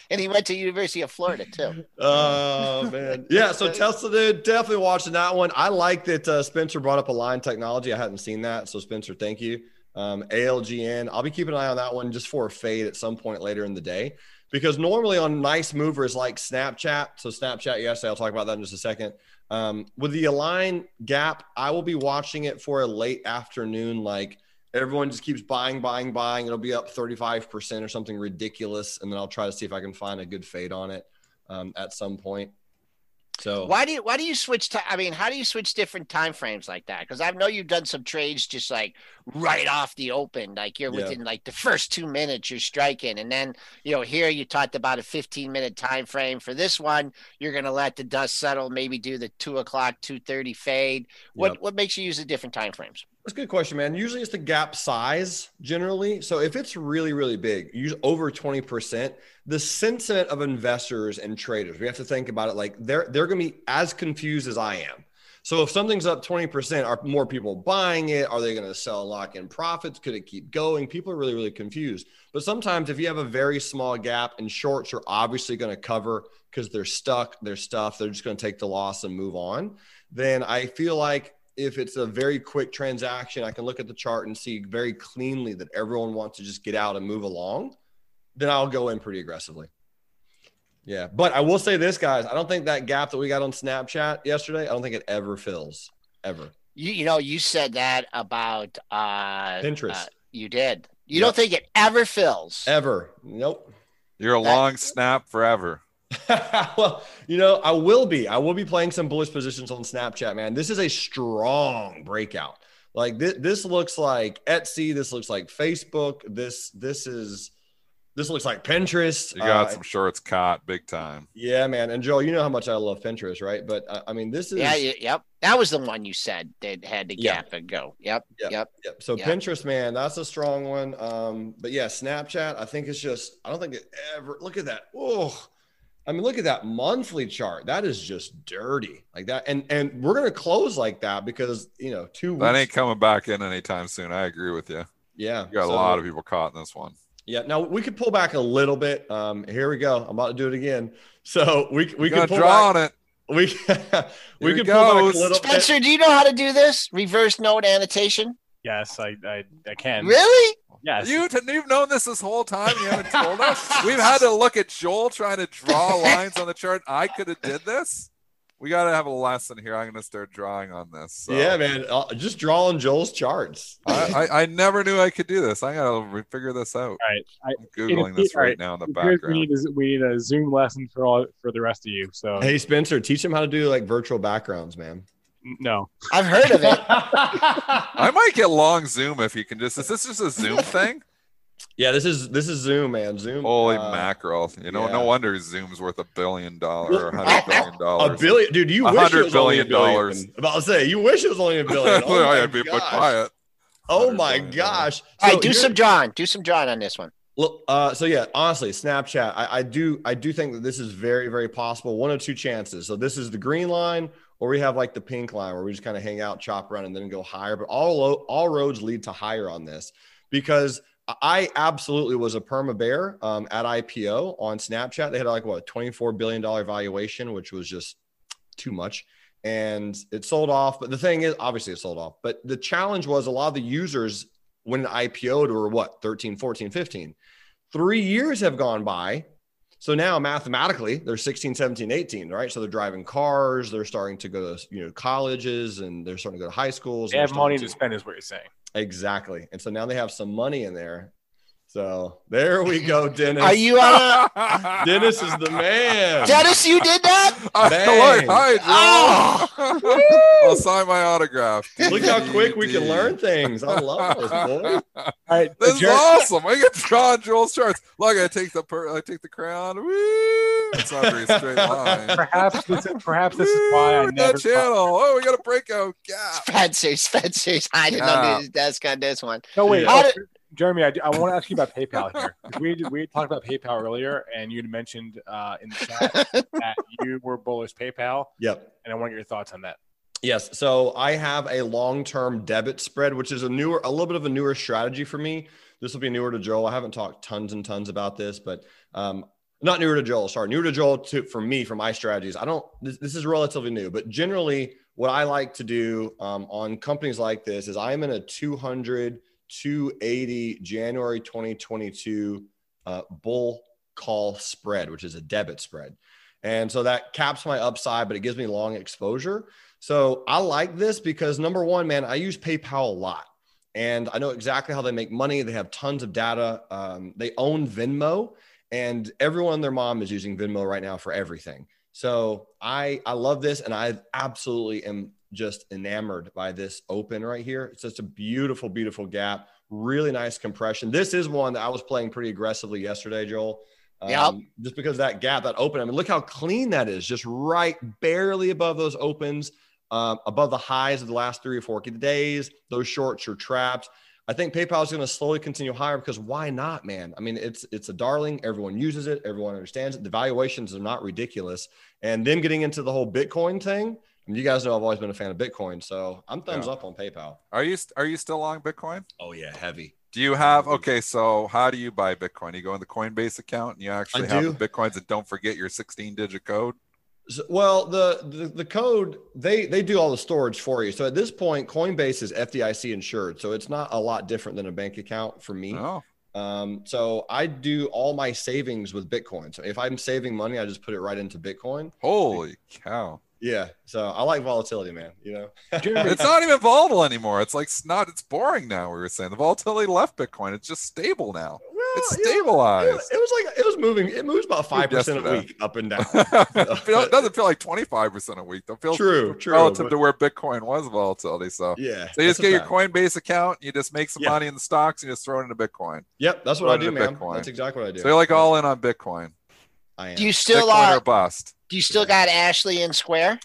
And he went to University of Florida too. Oh man, yeah. So Tesla, dude, definitely watching that one. I like that uh, Spencer brought up Align Technology. I hadn't seen that, so Spencer, thank you. Um, ALGN, I'll be keeping an eye on that one just for a fade at some point later in the day, because normally on nice movers like Snapchat. So Snapchat yesterday, I'll talk about that in just a second. Um, with the Align gap, I will be watching it for a late afternoon, like. Everyone just keeps buying, buying, buying. It'll be up 35% or something ridiculous. And then I'll try to see if I can find a good fade on it um, at some point. So Why do you why do you switch to I mean, how do you switch different time frames like that? Because I know you've done some trades just like right off the open, like you're Yeah. within like the first two minutes you're striking, and then you know here you talked about a 15 minute time frame. For this one, you're gonna let the dust settle, maybe do the two o'clock, two thirty fade. What Yep. what makes you use the different time frames? That's a good question, man. Usually it's the gap size generally. So if it's really, really big, usually over 20%, the sentiment of investors and traders, we have to think about it like they're they're gonna be as confused as I am. So if something's up 20%, are more people buying it? Are they going to sell lock in profits? Could it keep going? People are really, really confused. But sometimes if you have a very small gap and shorts are obviously going to cover because they're stuck, they're stuff, they're just going to take the loss and move on, then I feel like if it's a very quick transaction, I can look at the chart and see very cleanly that everyone wants to just get out and move along, then I'll go in pretty aggressively. Yeah. But I will say this, guys. I don't think that gap that we got on Snapchat yesterday, I don't think it ever fills. Ever. You you know you said that about uh Pinterest. uh, you did. You Yep. don't think it ever fills? Ever. Nope. You're a That- long snap forever. well, you know, I will be. I will be playing some bullish positions on Snapchat, man. This is a strong breakout. Like this, this looks like Etsy. This looks like Facebook. This, this is, this looks like Pinterest. You got Uh, some shorts caught big time. Yeah, man. And Joe, you know how much I love Pinterest, right? But uh, I mean, this is Yeah, y- yep. That was the one you said that had the Yeah. gap and go. Yep, Yep. yep. Yep. So Yeah. Pinterest, man, that's a strong one. Um, but yeah, Snapchat, I think it's just, I don't think it ever look at that. Oh, I mean, look at that monthly chart. That is just dirty like that. And and we're gonna close like that because you know, two weeks. That ain't coming back in anytime soon. I agree with you. yeah. You got so- a lot of people caught in this one. yeah. Now we could pull back a little bit. Um, here we go. I'm about to do it again. So we we We can pull draw back. on it. We we Here can it pull back a little bit. Spencer, do you know how to do this? Reverse note annotation? Yes, I I, I can. Really? Yes. You, you've known this this whole time. You haven't told us. We've had to look at Joel trying to draw lines on the chart. I could have did this. We got to have a lesson here. I'm going to start drawing on this. So. Yeah, man. Uh, just draw on Joel's charts. I, I, I never knew I could do this. I got to figure this out. All right. I, I'm googling this all right. right now in the it appears we background. need a, we need a Zoom lesson for all for the rest of you. So Hey Spencer, teach him how to do like virtual backgrounds, man. No. I've heard of it. I might get long Zoom if you can just. Is this just a Zoom thing? Yeah, this is this is Zoom, man. Zoom. Holy uh, mackerel! You know, yeah. no wonder Zoom's worth a billion dollars or a hundred billion dollars. A billion, dude. You wish it hundred was only a billion billion. dollars. About to say, you wish it was only a billion. Oh my I'd be put gosh. by it. Oh Hundred my gosh. All So right, do some John. Do some John on this one. Look, uh, so yeah, honestly, Snapchat, I, I do, I do think that this is very, very possible. One or two chances. So this is the green line, or we have like the pink line where we just kind of hang out, chop around, and then go higher. But all all roads lead to higher on this because I absolutely was a perma bear um, at IPO on Snapchat. They had like what twenty four billion dollar valuation, which was just too much. And it sold off. But the thing is, obviously, it sold off. But the challenge was a lot of the users when it IPO'd were what 13, 14, 15 Three years have gone by. So now mathematically they're 16, 17, 18, right? So they're driving cars, they're starting to go to you know colleges and they're starting to go to high schools. They and have money to spend, is what you're saying. Exactly. And so now they have some money in there. So there we go, Dennis. Are you on uh, a Dennis is the man. Dennis? You did that? I Bang. like, hi, Oh, Joe. I'll sign my autograph. Look how quick we can learn things. I love this, boy. All right, This is awesome. I get to draw on Joel's charts. Look, I take the per- I take the crayon. Woo! It's not a very straight line. perhaps this is, perhaps this is why I never. that channel. Oh, we got a breakout gap. Spencer's Spencer's hiding Yeah. under his desk on this one. No wait, How oh, did- Jeremy, I, I want to ask you about PayPal here. We we talked about PayPal earlier, and you had mentioned uh, in the chat that you were bullish PayPal, Yep. and I want to get your thoughts on that. Yes. So I have a long-term debit spread, which is a newer, a little bit of a newer strategy for me. This will be newer to Joel. I haven't talked tons and tons about this, but um, not newer to Joel. Sorry, newer to Joel to for me for my strategies. I don't. This, this is relatively new, but generally, what I like to do um, on companies like this is I'm in a 200, 280 January 2022 uh, bull call spread, which is a debit spread. And so that caps my upside, but it gives me long exposure. So I like this because number one, man, I use PayPal a lot and I know exactly how they make money. They have tons of data. Um, they own Venmo and everyone their mom is using Venmo right now for everything. So I, I love this and I absolutely am just enamored by this open right here. It's just a beautiful, beautiful gap. Really nice compression. This is one that I was playing pretty aggressively yesterday, Joel. Um, Yep. Just because that gap, that open. I mean, look how clean that is. Just right, barely above those opens, um, above the highs of the last three or four days. Those shorts are trapped. I think PayPal is going to slowly continue higher because why not, man? I mean, it's it's a darling. Everyone uses it. Everyone understands it. The valuations are not ridiculous. And then getting into the whole Bitcoin thing. I mean, you guys know I've always been a fan of Bitcoin, so I'm thumbs Yeah. up on PayPal. Are you are you still long Bitcoin? Oh yeah, heavy. Do you have okay? So how do you buy Bitcoin? You go in the Coinbase account and you actually I have do. the Bitcoins and don't forget your 16 digit code. So- well, the, the the code they they do all the storage for you. So at this point, Coinbase is FDIC insured, so it's not a lot different than a bank account for me. Oh, Um, so I do all my savings with Bitcoin. So if I'm saving money, I just put it right into Bitcoin. holy cow! Yeah. So I like volatility, man. You know. Jeremy, It's not even volatile anymore. It's like it's not. It's boring now. We were saying the volatility left Bitcoin. It's just stable now. Well, It's you know, stabilized. It, was- it was like it was moving. It moves about five percent a week, up and down. it doesn't feel like 25 percent a week. Though. It feels True, true, relative but- to where Bitcoin was volatility. So. yeah. So you just get your. Coinbase account, you just make some Yeah. money in the stocks, and you just throw it into Bitcoin. Yep, that's what I do, man. Bitcoin. That's exactly what I do. So you're like all in on Bitcoin. I am. Do you still Bitcoin uh, or bust. Do you still got Ashley in Square?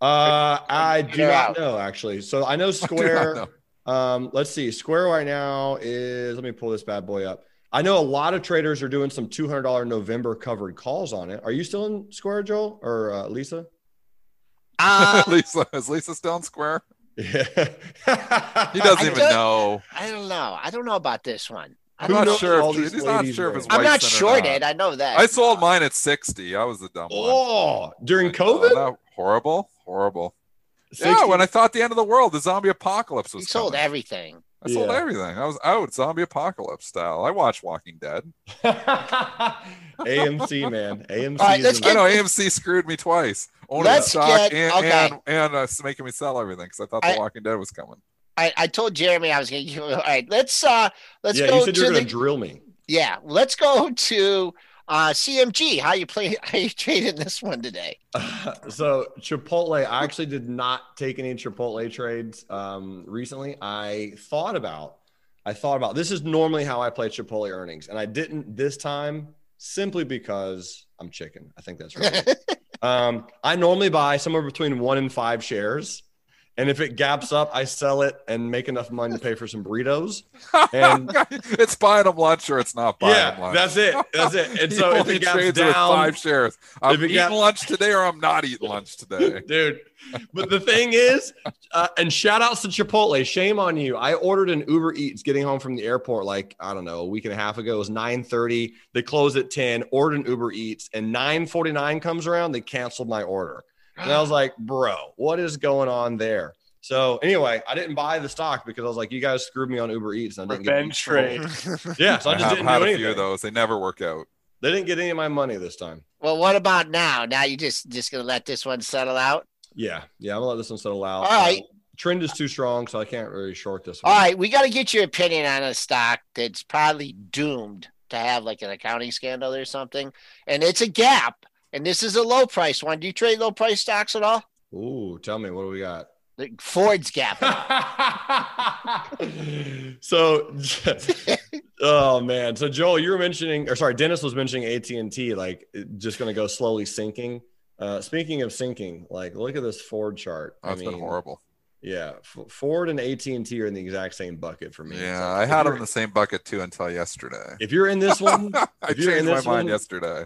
Uh, I do not out. know actually. So I know I Square. know. Um, let's see. Square right now is. Let me pull this bad boy up. I know a lot of traders are doing some two hundred dollar November covered calls on it. Are you still in Square, Joel or uh, Lisa? Uh, Lisa is Lisa still in Square? Yeah. He doesn't I even know. I don't know. I don't know about this one. I'm Who not knows sure. all If, these he's not sure if his names? I'm not wife's shorted. not. I know that. I sold mine at 60. I was the dumb one. oh, during COVID. no, horrible, horrible. Yeah, when I thought the end of the world, the zombie apocalypse was. You was sold coming. everything. I sold Yeah. everything. I was out zombie apocalypse style. I watched Walking Dead. AMC man, AMC. All right, is let's in- I know AMC screwed me twice. Owning Let's stock get- and okay. and, and uh, making me sell everything because I thought I- The Walking Dead was coming. I, I told Jeremy I was going to. All right, let's uh let's yeah, go you said you to were the going to drill me. yeah. Let's go to uh CMG. How you play? How you trading this one today? so Chipotle, I actually did not take any Chipotle trades um, recently. I thought about, I thought about this is normally how I play Chipotle earnings, and I didn't this time simply because I'm chicken. I think that's right. um, I normally buy somewhere between one and five shares. And if it gaps up, I sell it and make enough money to pay for some burritos. And it's buying them lunch or it's not buying them yeah, lunch. that's it. That's it. And so if it gaps down, five shares. I'm eating lunch today or I'm not eating lunch today. dude. But the thing is, uh, and shout outs to Chipotle. Shame on you. I ordered an Uber Eats getting home from the airport like I don't know a week and a half ago. It was nine thirty. They closed at ten. Ordered an Uber Eats, and nine forty nine comes around. They canceled my order, and I was like, bro, what is going on there? So anyway, I didn't buy the stock because I was like, you guys screwed me on Uber Eats. And I didn't Revenge trade. Yeah, so I I just have didn't had do a few of those. They never work out. They didn't get any of my money this time. Well, what about now? Now you just just gonna let this one settle out? Yeah, yeah. I'm gonna let this one settle out. All right. Um, trend is too strong, so I can't really short this one. All right, we got to get your opinion on a stock that's probably doomed to have like an accounting scandal or something, and it's a gap. And this is a low price one. Do you trade low price stocks at all? Ooh, tell me what do we got? Like Ford's gap. so, oh man. So Joel, you were mentioning, or sorry, Dennis was mentioning AT and T, like just going to go slowly sinking. Uh, speaking of sinking, like look at this Ford chart. That's I mean, been horrible. Yeah, F- Ford and AT and T are in the exact same bucket for me. Yeah, like, I had them in the same bucket too until yesterday. If you're in this one, I you're in changed my this mind one, yesterday.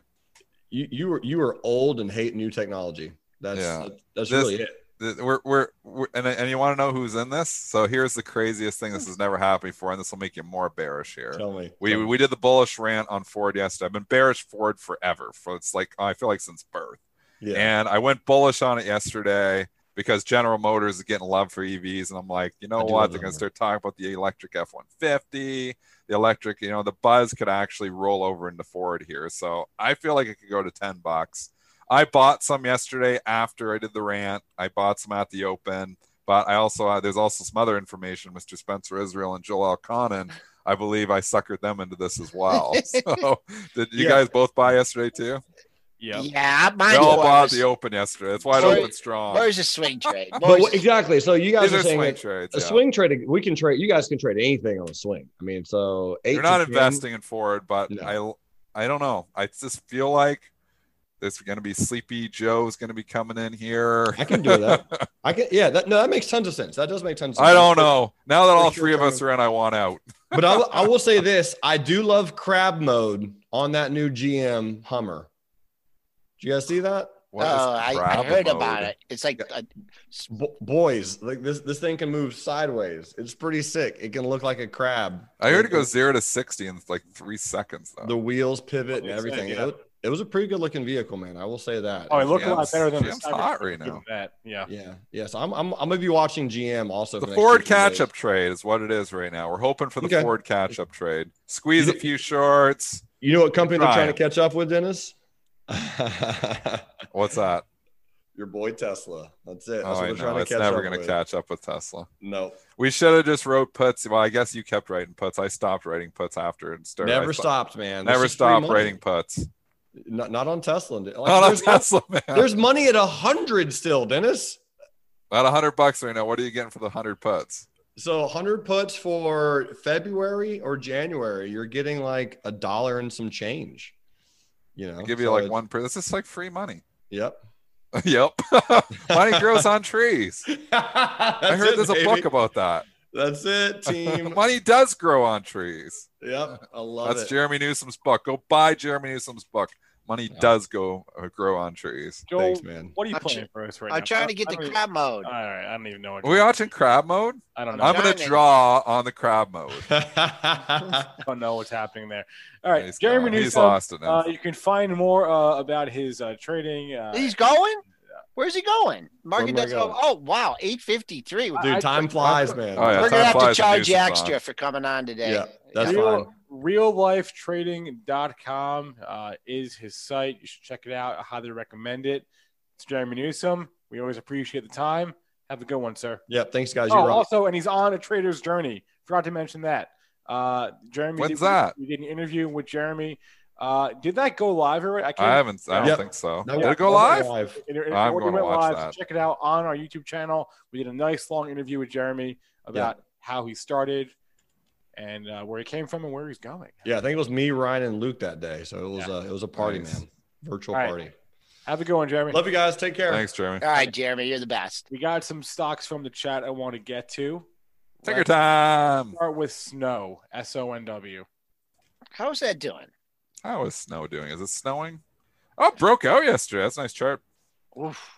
You you were you were old and hate new technology. That's Yeah. that's This- really it. Th- We're, we're, we're and, and you want to know who's in this? So here's the craziest thing. This has never happened before, and this will make you more bearish here. Tell me. We Tell me. we did the bullish rant on Ford yesterday. I've been bearish Ford forever. For it's like I feel like since birth. yeah. And I went bullish on it yesterday because General Motors is getting love for EVs, and I'm like, you know I what? They're going to start talking about the electric F-150, the electric. You know, the buzz could actually roll over into Ford here. So I feel like it could go to ten bucks. I bought some yesterday after I did the rant. I bought some at the open, but I also uh, there's also some other information. Mr. Spencer Israel and Joel Elconin. I believe I suckered them into this as well. So, did you Yeah. guys both buy yesterday too? Yep. Yeah, They mine all bought the open yesterday. It's wide Where- open strong. Where's a swing trade? but Where's- what- exactly. So you guys are are saying swing that trades. a yeah. swing trade. We can trade. You guys can trade anything on a swing. I mean, so 8 You're not 10 investing in Ford, but No. I I don't know. I just feel like there's going to be Sleepy Joe's going to be coming in here. I can do that. I can. Yeah. That, no, that makes tons of sense. That does make tons of sense. I don't know. Now that all three of us are in, I want out. But I, I will say this: I do love crab mode on that new GM Hummer. Did you guys see that? What is oh, I, I heard mode? about it. It's like a, Bo- boys, like this, this thing can move sideways. It's pretty sick. It can look like a crab. I heard Like, it goes zero to sixty in like three seconds though. The wheels pivot and That's it, everything. yeah. It, was- it was a pretty good looking vehicle, man. I will say that. Oh, it looked a lot better than the GM's Cybertruck. hot right now. it That. Yeah. Yeah. Yes. I'm, I'm, I'm gonna be watching GM also. the for the next Ford two, three days. catch up trade is what it is right now. We're hoping for the Okay. Ford catch up trade. Squeeze a few shorts. You know what company they're trying to catch up with, Dennis? What's that? Your boy Tesla. That's it. That's Oh, what I they're know. trying to It's catch never up going to with. catch up with Tesla. No. We should have just wrote puts. Well, I guess you kept writing puts. I stopped writing puts after it started. Never stopped- man. Never stopped writing puts. Not, not on Tesla. Like, Not on there's, Tesla, man. there's money at a hundred still, Dennis. About a hundred bucks right now. What are you getting for the hundred puts? So 100 puts for February or January, you're getting like a dollar and some change. You know, I'll give you so like one per. This is like free money. Yep. yep. money grows on trees. I heard it, there's a book about that. That's it, team. money does grow on trees. yep. I love it. That's it. Jerremy Newsome's book. Go buy Jerremy Newsome's book. Money Yeah. does go uh, grow on trees. Joel, Thanks, man. what are you I'm playing tr- for us right now? I'm trying to get I the don't even- crab mode. All right, I don't even know what. Are we you're- watching crab mode? I don't know. I'm gonna trying to- draw on the crab mode. I don't know what's happening there. All right, He's Jeremy gone. He's lost it now. Uh, you can find more uh, about his uh, trading. Uh, He's going. Where's he going? Market Where does go. Oh wow, eight fifty three. I- Dude, time flies, man. Oh, yeah, We're gonna have to charge you extra for coming on today. Yeah, that's Yeah. fine. Real, reallifetrading.com uh, is his site. You should check it out. I highly recommend it. It's Jerremy Newsome. We always appreciate the time. Have a good one, sir. Yep. Thanks, guys. Oh, You're right. also, and he's on a trader's journey. Forgot to mention that. Uh, Jeremy, What's did, that? We did an interview with Jeremy. Uh, did that go live already? I can't. I haven't. I don't Yep. think so. No, Did it go no, live? It, it I'm gonna went watch live. So that. check it out on our YouTube channel. We did a nice long interview with Jeremy about how he started and uh, where he came from and where he's going. Yeah, I think it was me, Ryan, and Luke that day. So it was Yeah. uh, it was a party, Nice. man. Virtual All right. party. Have a good one, Jeremy. Love you guys. Take care. Thanks, Jeremy. All right, Jeremy, you're the best. We got some stocks from the chat I want to get to. Take your Let's time. Start with Snow, S O N W. How's that doing? How is snow doing? Is it snowing? Oh, it broke out yesterday. That's a nice chart. Oof.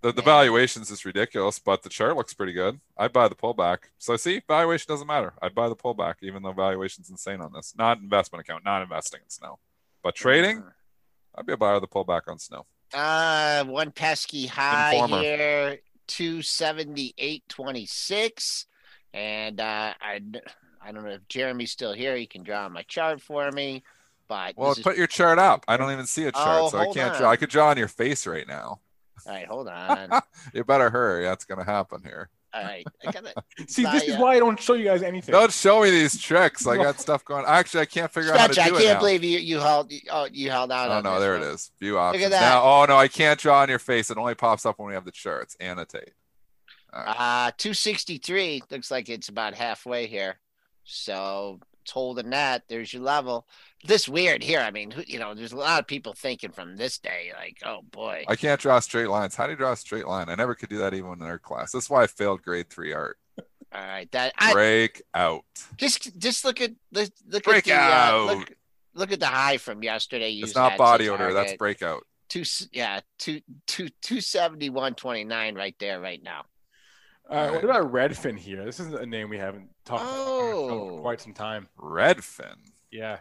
The, the valuations is ridiculous, but the chart looks pretty good. I'd buy the pullback. So see, valuation doesn't matter. I'd buy the pullback, even though valuation's insane on this. Not investment account, not investing in snow. But trading, I'd be a buyer of the pullback on snow. Uh, one pesky high Informer. here. 278.26. And uh, I, I don't know if Jeremy's still here. He can draw on my chart for me. But Well, this is- put your chart up. I don't even see a chart, Oh, so I can't on. draw. I could draw on your face right now. all right, hold on. You better hurry. That's gonna happen here. All right, I gotta. See, this is my, why I don't show you guys anything. Don't show me these tricks. I got stuff going. Actually, I can't figure out how to Stretch, do I can't now. believe you you held oh you held out. Oh on no, this there it one. is. View options. that. Now, oh no, I can't draw on your face. It only pops up when we have the charts. Annotate. Uh, 263 looks like it's about halfway here. So holding that. There's your level. This weird here. I mean, you know, there's a lot of people thinking from this day, like, oh boy. I can't draw straight lines. How do you draw a straight line? I never could do that even in art class. That's why I failed grade three art. All right, that I Break out. just just look at look, look Break at the uh, out. look, look at the high from yesterday. It's not that as a body odor. That's breakout. two yeah two two two seventy one twenty nine right there right now. All right, what about Redfin here? This is a name we haven't talked about Oh. for quite oh. some time. Redfin. Yeah,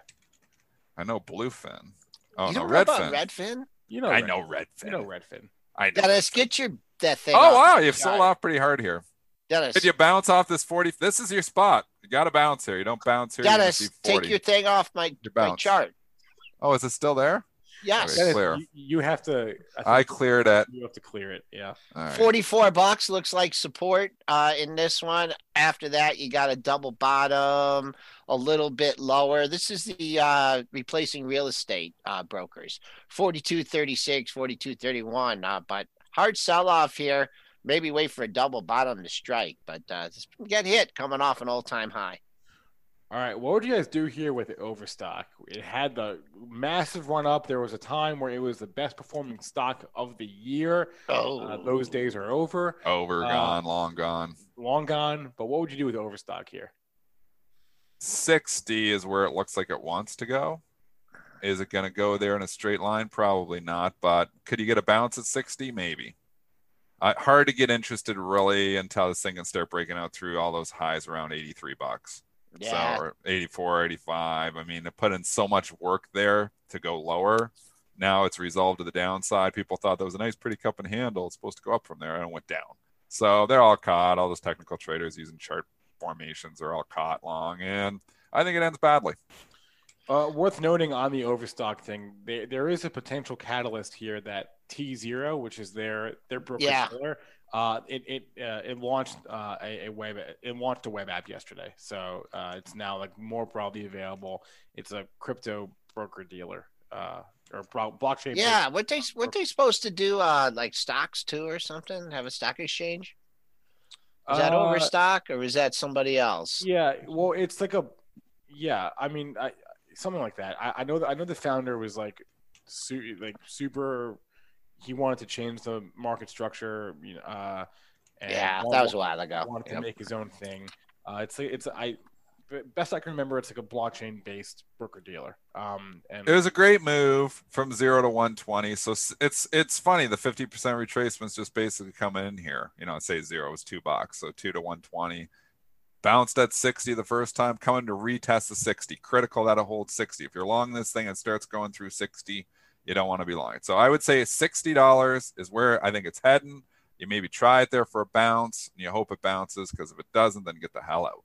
I know bluefin. Oh you no, don't know about Redfin. Redfin? you know. I Redfin. know Redfin. You know Redfin. I know. Dennis, get your that thing. Oh off wow, you've sold off pretty hard here. Dennis, Did you bounce off this 40? This is your spot. You got to bounce here. You don't bounce here. you're gonna Dennis, see take your thing off my, my chart. Oh, is it still there? Yes. Okay. Clear. You, you have to. I think cleared it. You have to clear it. Yeah. All right. 44 bucks looks like support uh, in this one. After that, you got a double bottom, a little bit lower. This is the uh, replacing real estate uh, brokers 42.36, 42.31. Uh, but hard sell off here. Maybe wait for a double bottom to strike, but uh, this get hit coming off an all time high. All right, what would you guys do here with the overstock? It had the massive run up. There was a time where it was the best performing stock of the year. Oh, Uh, those days are over, Over, Uh, gone, long gone. long gone. But what would you do with overstock here? 60 is where it looks like it wants to go. Is it going to go there in a straight line? Probably not. But could you get a bounce at 60? Maybe. Uh, hard to get interested really until this thing can start breaking out through all those highs around 83 bucks. Yeah. So or 84, 85. I mean, it put in so much work there to go lower. Now it's resolved to the downside. People thought that was a nice, pretty cup and handle. It's supposed to go up from there, and it went down. So they're all caught. All those technical traders using chart formations are all caught long, and I think it ends badly. Uh, worth noting on the overstock thing, there, there is a potential catalyst here that tZERO, which is their their broker Yeah. Uh, it it uh, it launched uh, a, a web it launched a web app yesterday, so uh, it's now like more broadly available. It's a crypto broker dealer uh, or bro- blockchain. Yeah, what they what they supposed to do? Uh, like stocks too, or something? Have a stock exchange? Is that Overstock or is that somebody else? Yeah, well, it's like a yeah. I mean, I, something like that. I, I know. that I know the founder was like, su- like super. He wanted to change the market structure. You know, uh, and Yeah, wa- that was a while ago. Wanted to make his own thing. Uh, it's like it's I. Best I can remember, it's like a blockchain based broker dealer. Um, and It was a great move from zero to 120. So it's it's funny. The 50% retracement's just basically coming in here. You know, say zero was two bucks, so two to 120. Bounced at 60 the first time, coming to retest the 60. Critical that it holds 60. If you're long this thing and starts going through 60, you don't want to be long. So I would say $60 is where I think it's heading. You maybe try it there for a bounce, and you hope it bounces because if it doesn't, then get the hell out.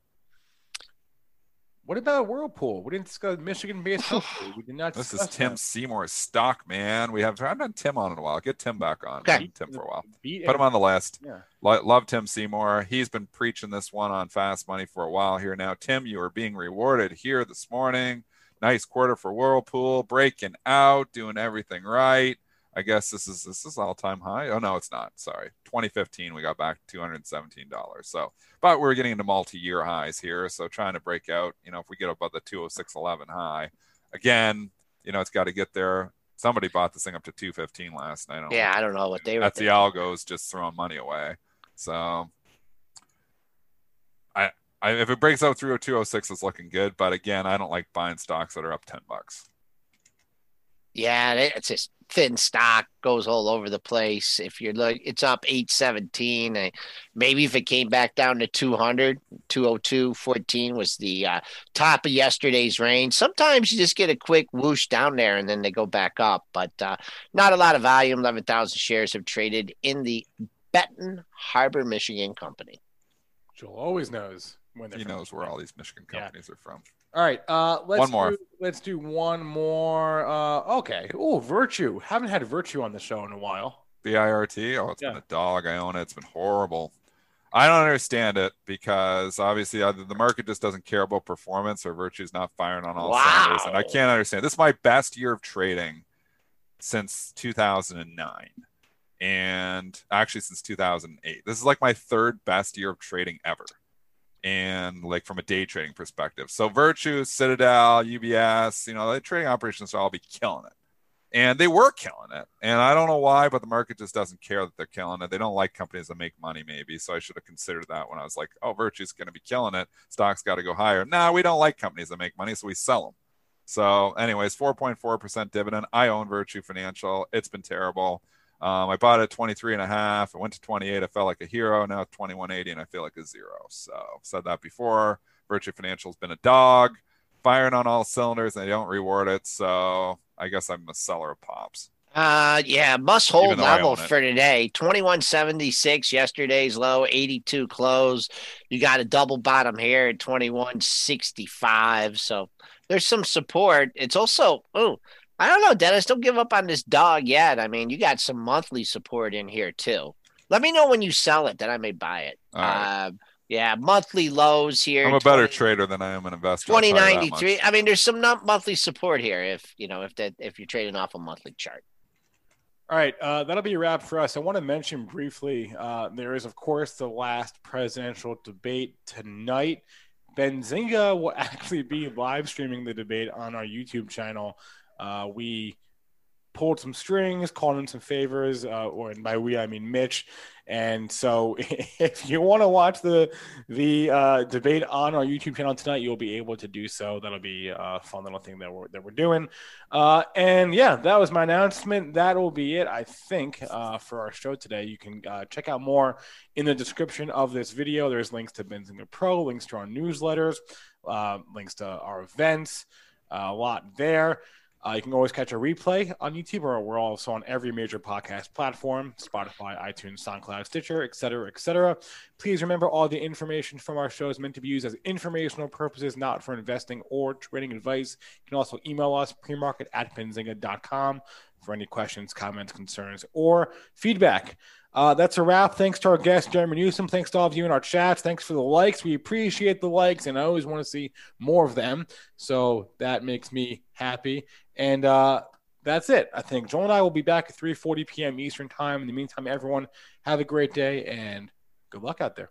what about Whirlpool? We didn't discuss Michigan based. We did not. This is Tim that. Seymour's stock, man. We have I haven't had Tim on in a while. Get Tim back on. Okay. Haven't Tim for a while. Beat Put him on the list. Yeah. Lo- Love Tim Seymour. He's been preaching this one on Fast Money for a while here now. Tim, you are being rewarded here this morning. Nice quarter for Whirlpool, breaking out, doing everything right. I guess this is this is all time high. Oh no, it's not. Sorry, 2015 we got back 217 dollars. So, but we're getting into multi-year highs here. So trying to break out. You know, if we get above the 206.11 high, again, you know, it's got to get there. Somebody bought this thing up to 215 last night. I don't know Yeah, I don't know what they were. that's the thinking. algos just throwing money away. So I, I if it breaks out through a 206 it's looking good, but again, I don't like buying stocks that are up 10 bucks. Yeah, it's just thin stock goes all over the place. If you're look, it's up 817. uh, Maybe if it came back down to 200, 202, 14 was the uh, top of yesterday's range. Sometimes you just get a quick whoosh down there and then they go back up, but uh, not a lot of volume. 11,000 shares have traded in the Benton Harbor, Michigan company. Joel always knows when he knows where all these Michigan companies yeah. are from. All right, uh, let's one more. Do, let's do one more. Uh, okay. Oh, Virtu. Haven't had Virtu on the show in a while. VIRT. Oh, it's yeah. been a dog. I own it. It's been horrible. I don't understand it because obviously either the market just doesn't care about performance or Virtu's not firing on all wow. cylinders, and I can't understand. This is my best year of trading since 2009 and actually since 2008 this is like my third best year of trading ever and like from a day trading perspective. So Virtu citadel ubs you know the trading operations are all be killing it. And they were killing it. And i don't know why but the market just doesn't care that they're killing it. They don't like companies that make money maybe. So i should have considered that when i was like oh Virtu's going to be killing it. Stocks got to go higher. Now nah, we don't like companies that make money so we sell them so, anyways, 4.4% dividend. I own Virtu Financial. It's been terrible. Um, I bought it 23 and a half. I went to 28. I felt like a hero. Now 2180 and I feel like a zero. So, said that before. Virtu Financial's been a dog, firing on all cylinders, and they don't reward it. So, I guess I'm a seller of pops. Uh, yeah, must hold level for today. 2176 yesterday's low, 82 close. You got a double bottom here at 2165. So there's some support. It's also, oh, I don't know, Dennis. Don't give up on this dog yet. I mean, you got some monthly support in here too. Let me know when you sell it, that I may buy it. Uh, yeah, monthly lows here. I'm a 20, better trader than I am an investor. Twenty ninety three. I mean, there's some not monthly support here if you know if that if you're trading off a monthly chart. All right, uh, that'll be a wrap for us. I want to mention briefly uh, there is, of course, the last presidential debate tonight. Benzinga will actually be live streaming the debate on our YouTube channel. Uh, we pulled some strings, called in some favors, uh, or by we I mean Mitch. And so, if you want to watch the the uh, debate on our YouTube channel tonight, you'll be able to do so. That'll be a fun little thing that we're that we're doing. Uh, and yeah, that was my announcement. That will be it, I think, uh, for our show today. You can uh, check out more in the description of this video. There's links to Benzinga Pro, links to our newsletters, uh, links to our events, a lot there. Uh, you can always catch a replay on YouTube, or we're also on every major podcast platform Spotify, iTunes, SoundCloud, Stitcher, etc., etc. Please remember all the information from our show is meant to be used as informational purposes, not for investing or trading advice. You can also email us premarket at benzinga.com for any questions, comments, concerns, or feedback. Uh, that's a wrap. Thanks to our guest, Jerremy Newsome. Thanks to all of you in our chats. Thanks for the likes. We appreciate the likes, and I always want to see more of them. So that makes me happy. And uh, that's it. I think Joel and I will be back at 3:40 p.m. Eastern Time. In the meantime, everyone have a great day and good luck out there.